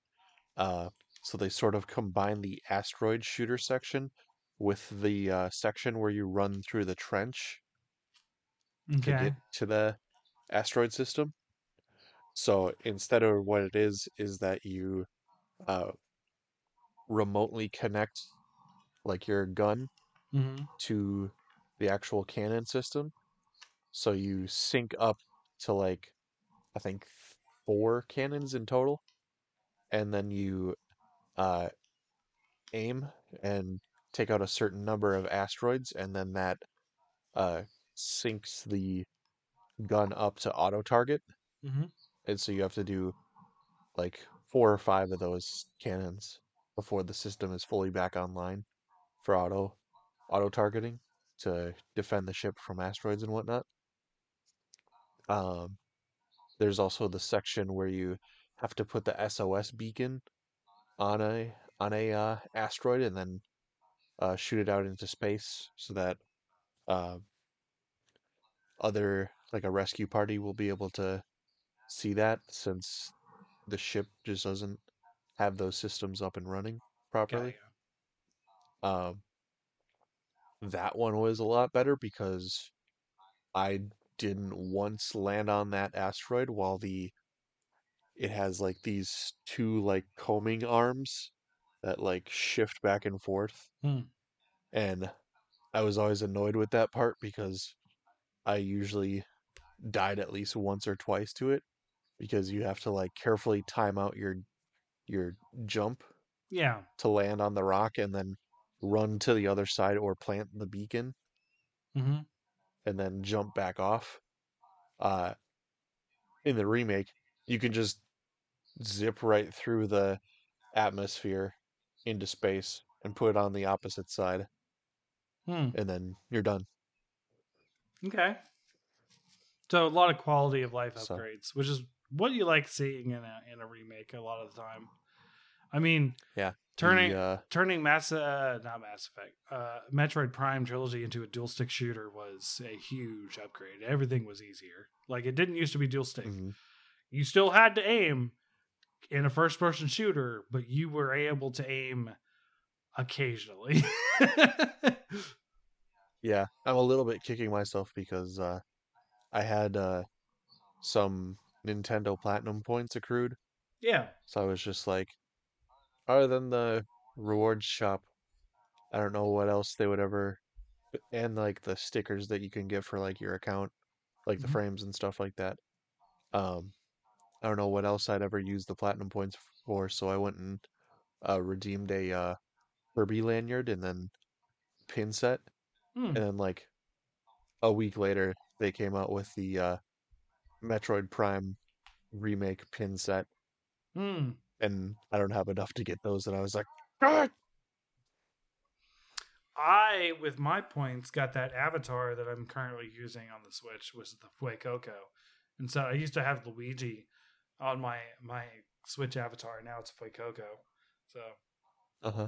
Uh, so they sort of combine the asteroid shooter section with the uh, section where you run through the trench to get to the asteroid system. So instead of what it is, is that you uh, remotely connect like your gun hmm to the actual cannon system. So you sync up to like I think four cannons in total, and then you uh, aim and take out a certain number of asteroids, and then that uh, syncs the gun up to auto target. hmm And so you have to do like four or five of those cannons before the system is fully back online for auto auto targeting to defend the ship from asteroids and whatnot. Um, there's also the section where you have to put the SOS beacon on a on a uh, asteroid and then uh, shoot it out into space so that uh, other like a rescue party will be able to see that since the ship just doesn't have those systems up and running properly. Um, that one was a lot better because I didn't once land on that asteroid while the it has like these two like combing arms that like shift back and forth. Hmm. And I was always annoyed with that part because I usually died at least once or twice to it because you have to like carefully time out your your jump Yeah. to land on the rock and then run to the other side or plant the beacon Mm-hmm. And then jump back off. Uh, in the remake, you can just zip right through the atmosphere into space and put it on the opposite side, Hmm. and then you're done. Okay. So a lot of quality of life So- upgrades, which is what you like seeing in a in a remake a lot of the time. I mean, Yeah, turning The, uh, turning Mass uh, not Mass Effect, uh, Metroid Prime trilogy into a dual stick shooter was a huge upgrade. Everything was easier. Like it didn't used to be dual stick. mhm. You still had to aim in a first person shooter, but you were able to aim occasionally. (laughs) Yeah, I'm a little bit kicking myself because uh, I had uh, some Nintendo Platinum points accrued, yeah. so I was just like, other than the rewards shop, I don't know what else they would ever, and like the stickers that you can get for like your account, like the Mhm. frames and stuff like that. Um, I don't know what else I'd ever use the Platinum points for, so I went and uh, redeemed a uh, Kirby lanyard and then pin set. Hmm. And then like a week later, they came out with the uh, Metroid Prime remake pin set, Hmm. And I don't have enough to get those. And I was like, "Ah!" I, with my points, got that avatar that I'm currently using on the Switch, was the Fuecoco. And so I used to have Luigi on my my Switch avatar. Now it's Fuecoco. So uh huh.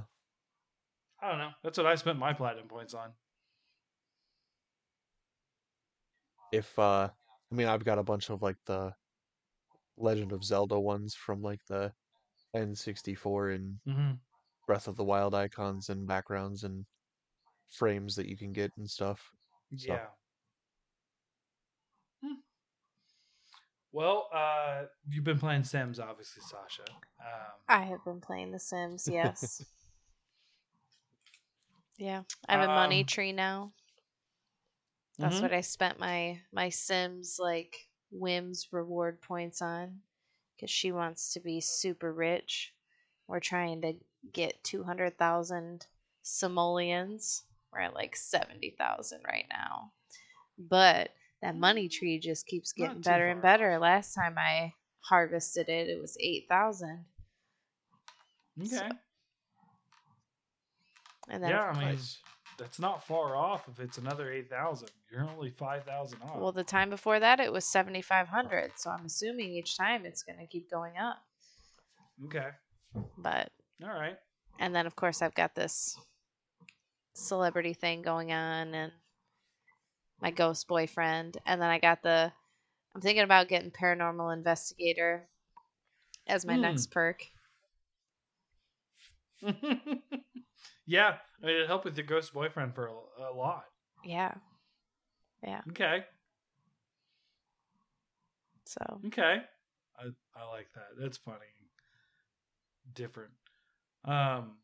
I don't know. That's what I spent my platinum points on. If uh, I mean, I've got a bunch of like the Legend of Zelda ones from like the N64 and Mm-hmm. Breath of the Wild icons and backgrounds and frames that you can get and stuff. So- Yeah. Hmm. Well, uh, you've been playing Sims, obviously, Sasha. Um, I have been playing The Sims, yes. (laughs) yeah. I have a money Um, tree now. That's mhm. what I spent my my Sims like whims reward points on cuz she wants to be super rich. We're trying to get 200,000 simoleons. We're at like 70,000 right now. But that money tree just keeps getting too better and better. Last time I harvested it, it was 8,000. okay. And then Yeah, of I mean, Nice. That's not far off if it's another 8,000. You're only 5,000 off. Well, the time before that, it was 7,500. So I'm assuming each time it's going to keep going up. okay. But, All right. and then of course, I've got this celebrity thing going on and my ghost boyfriend. And then I got the, I'm thinking about getting paranormal investigator as my Hmm. next perk. (laughs) yeah. I mean, it helped with your ghost boyfriend for a, a lot. Yeah. Yeah. Okay. So, Okay. I, I like that. That's funny. Different. Um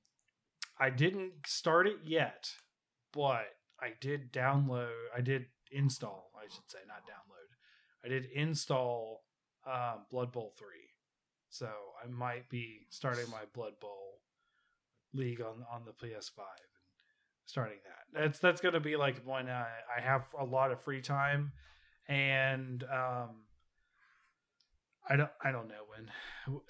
I didn't start it yet, but I did download I did install, I should say, not download. I did install um Blood Bowl 3. So I might be starting my Blood Bowl league on on the PS5 and starting that. That's that's going to be like when I, I have a lot of free time and um I don't I don't know when.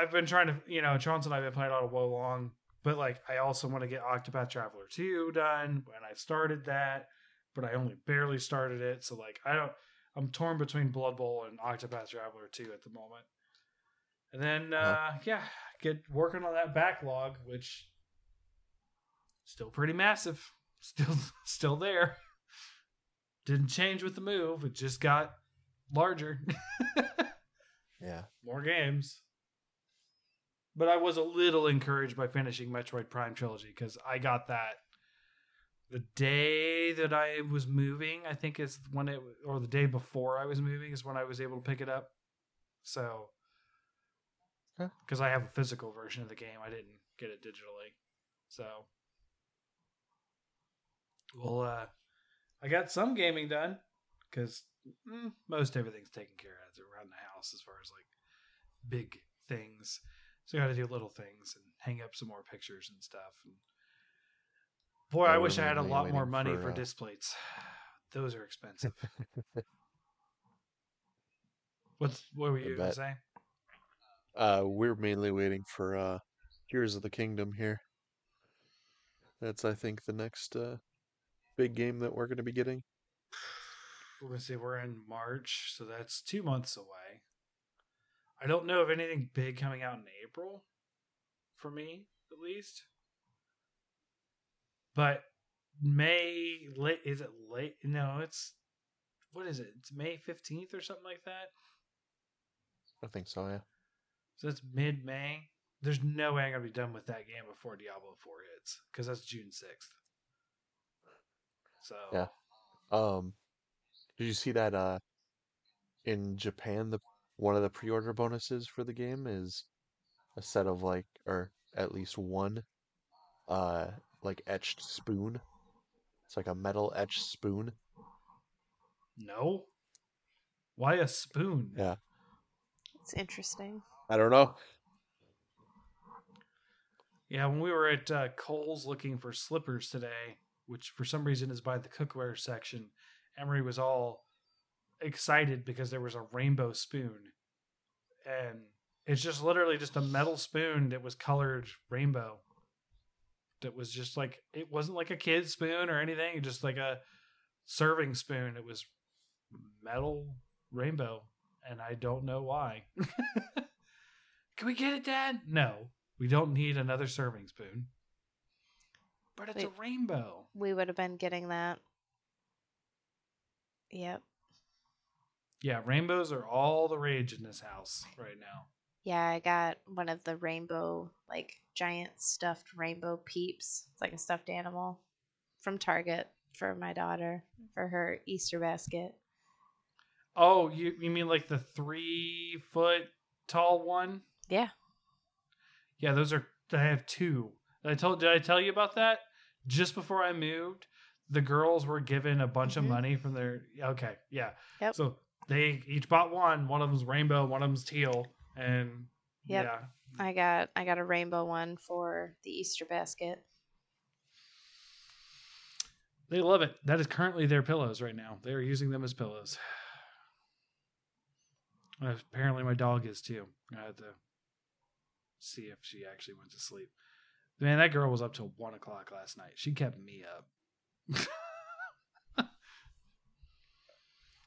I've been trying to you know, Chauncey and I've been playing a lot of Wo Long, but like I also want to get Octopath Traveler 2 done when I started that, but I only barely started it. So like I don't I'm torn between Blood Bowl and Octopath Traveler 2 at the moment. And then, uh, Uh-huh. yeah, get working on that backlog, which still pretty massive. Still, (laughs) still there. Didn't change with the move. It just got larger. (laughs) Yeah. More games. But I was a little encouraged by finishing Metroid Prime Trilogy because I got that the day that I was moving. I think is when it, or the day before I was moving is when I was able to pick it up. So. Because I have a physical version of the game, I didn't get it digitally. So, well, uh, I got some gaming done because mm, most everything's taken care of around the house as far as like big things. So I got to do little things and hang up some more pictures and stuff. And boy, Yeah, I wish I had a lot more money for, for uh, Displates. (sighs) Those are expensive. (laughs) What's what were I you gonna say? Uh, we're mainly waiting for uh, Tears of the Kingdom here. That's, I think, the next uh, big game that we're going to be getting. We're gonna say we're in March, so that's two months away. I don't know of anything big coming out in April, for me at least. But May late is it late? No, it's what is it? It's May fifteenth or something like that. I think so, yeah. So it's mid May. There's no way I'm gonna be done with that game before Diablo Four hits because that's June sixth. So Yeah. Um, did you see that? Uh, in Japan, the one of the pre-order bonuses for the game is a set of like, or at least one, uh, like etched spoon. It's like a metal etched spoon. no. Why a spoon? Yeah. It's interesting. I don't know. Yeah, when we were at uh, Kohl's looking for slippers today, which for some reason is by the cookware section, Emery was all excited because there was a rainbow spoon. And it's just literally just a metal spoon that was colored rainbow. That was just like, it wasn't like a kid's spoon or anything, just like a serving spoon. It was metal rainbow. And I don't know why. (laughs) Can we get it, Dad? No. We don't need another serving spoon. But it's a rainbow. We would have been getting that. Yep. Yeah, rainbows are all the rage in this house right now. Yeah, I got one of the rainbow, like giant stuffed rainbow peeps. It's like a stuffed animal from Target for my daughter for her Easter basket. Oh, you you mean like the three foot tall one? Yeah. Yeah, those are. I have two. I told. Did I tell you about that? Just before I moved, the girls were given a bunch Mhm. of money from their. Okay, yeah. Yep. So they each bought one. One of them's rainbow. One of them's teal. And Yep. yeah, I got I got a rainbow one for the Easter basket. They love it. That is currently their pillows right now. They are using them as pillows. (sighs) Apparently, my dog is too. I had to see if she actually went to sleep. Man, that girl was up till one o'clock last night. She kept me up. (laughs)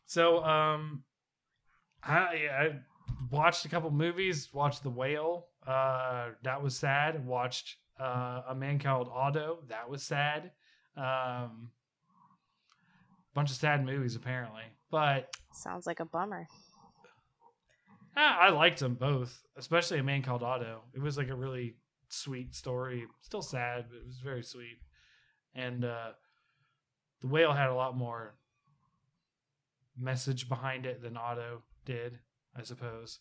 so, um, I, I watched a couple movies. Watched The Whale. Uh, that was sad. Watched uh, A Man Called Otto. That was sad. Um, bunch of sad movies apparently, but Sounds like a bummer. Ah, I liked them both, especially A Man Called Otto. It was like a really sweet story. Still sad, but it was very sweet. And uh, the whale had a lot more message behind it than Otto did, I suppose.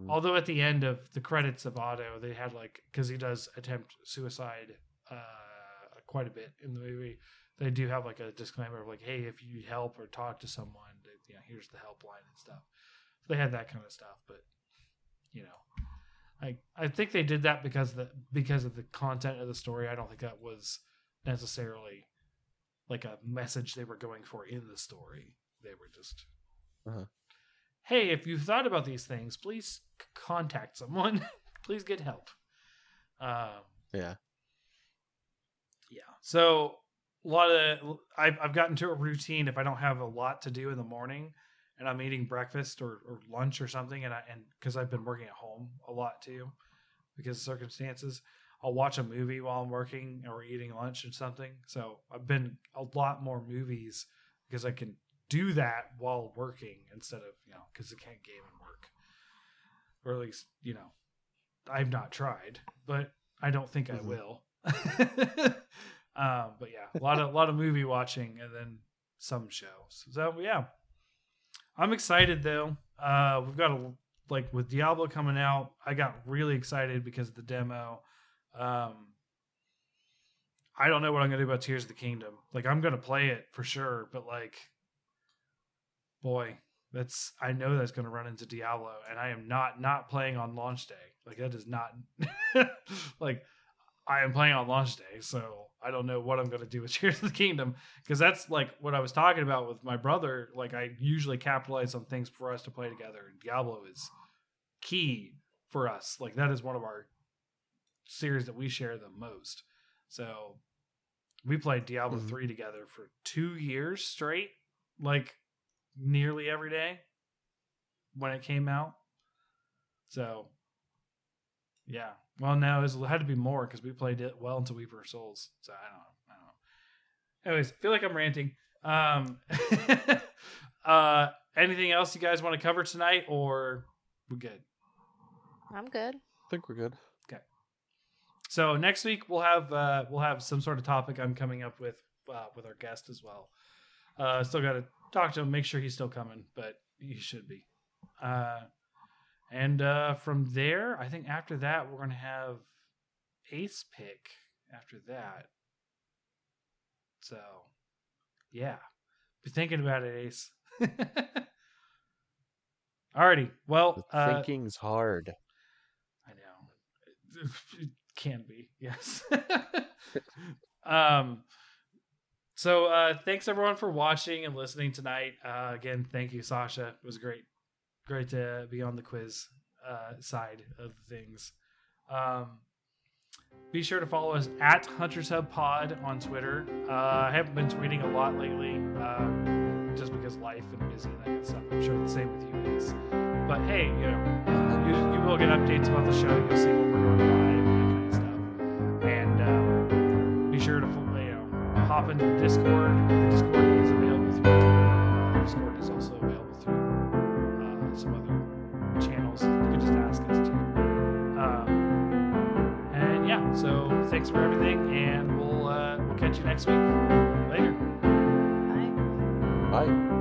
Mm. Although at the end of the credits of Otto, they had like because he does attempt suicide uh, quite a bit in the movie. They do have like a disclaimer of like, hey, if you need help or talk to someone, you know, here's the helpline and stuff. They had that kind of stuff, but you know, I I think they did that because the because of the content of the story. I don't think that was necessarily like a message they were going for in the story. They were just, Uh-huh. hey, if you've thought about these things, please c- contact someone. (laughs) please get help. Um, Yeah. yeah. So a lot of I've I've gotten to a routine. If I don't have a lot to do in the morning, and I'm eating breakfast or, or lunch or something, and I and because I've been working at home a lot too, because of circumstances, I'll watch a movie while I'm working or eating lunch or something. So I've been a lot more movies because I can do that while working instead of you know because I can't game and work, or at least you know I've not tried, but I don't think Mhm. I will. (laughs) um, but yeah, a lot of a lot of movie watching and then some shows. So yeah, I'm excited though. Uh, we've got a like with Diablo coming out. I got really excited because of the demo. Um, I don't know what I'm gonna do about Tears of the Kingdom. Like I'm gonna play it for sure, but like, boy, that's I know that's gonna run into Diablo, and I am not not playing on launch day. Like that is not (laughs) like I am playing on launch day, so I don't know what I'm gonna do with (laughs) Tears of the Kingdom because that's like what I was talking about with my brother. Like I usually capitalize on things for us to play together, and Diablo is key for us. Like that is one of our series that we share the most. So we played Diablo Mhm. 3 together for 2 years straight, like nearly every day when it came out. So yeah. Well, no, it, was, it had to be more because we played it well into Reaper of Souls. So I don't know. I don't know. Anyways, feel like I'm ranting. Um, (laughs) uh, anything else you guys want to cover tonight, or we're good? I'm good. I think we're good. Okay. So next week we'll have uh, we'll have some sort of topic I'm coming up with uh, with our guest as well. Uh, still got to talk to him, make sure he's still coming, but he should be. Uh, and uh, from there, I think after that we're gonna have Ace pick after that. So, yeah, be thinking about it, Ace. (laughs) Alrighty, well, uh, thinking's hard. I know. It can be, yes. (laughs) um so uh thanks everyone for watching and listening tonight. Uh again, thank you, Sasha. It was great. Great to be on the quiz uh side of things. Um be sure to follow us at Hunters Hub Pod on Twitter. Uh, I haven't been tweeting a lot lately, uh, just because life and busy and that kind of stuff. I'm sure the same with you guys. But hey, you know, you, you will get updates about the show. You'll see when we're going live and that kind of stuff. And um, be sure to you know hop into the Discord. Thanks for everything, and we'll uh, we'll catch you next week. Later. Bye. Bye.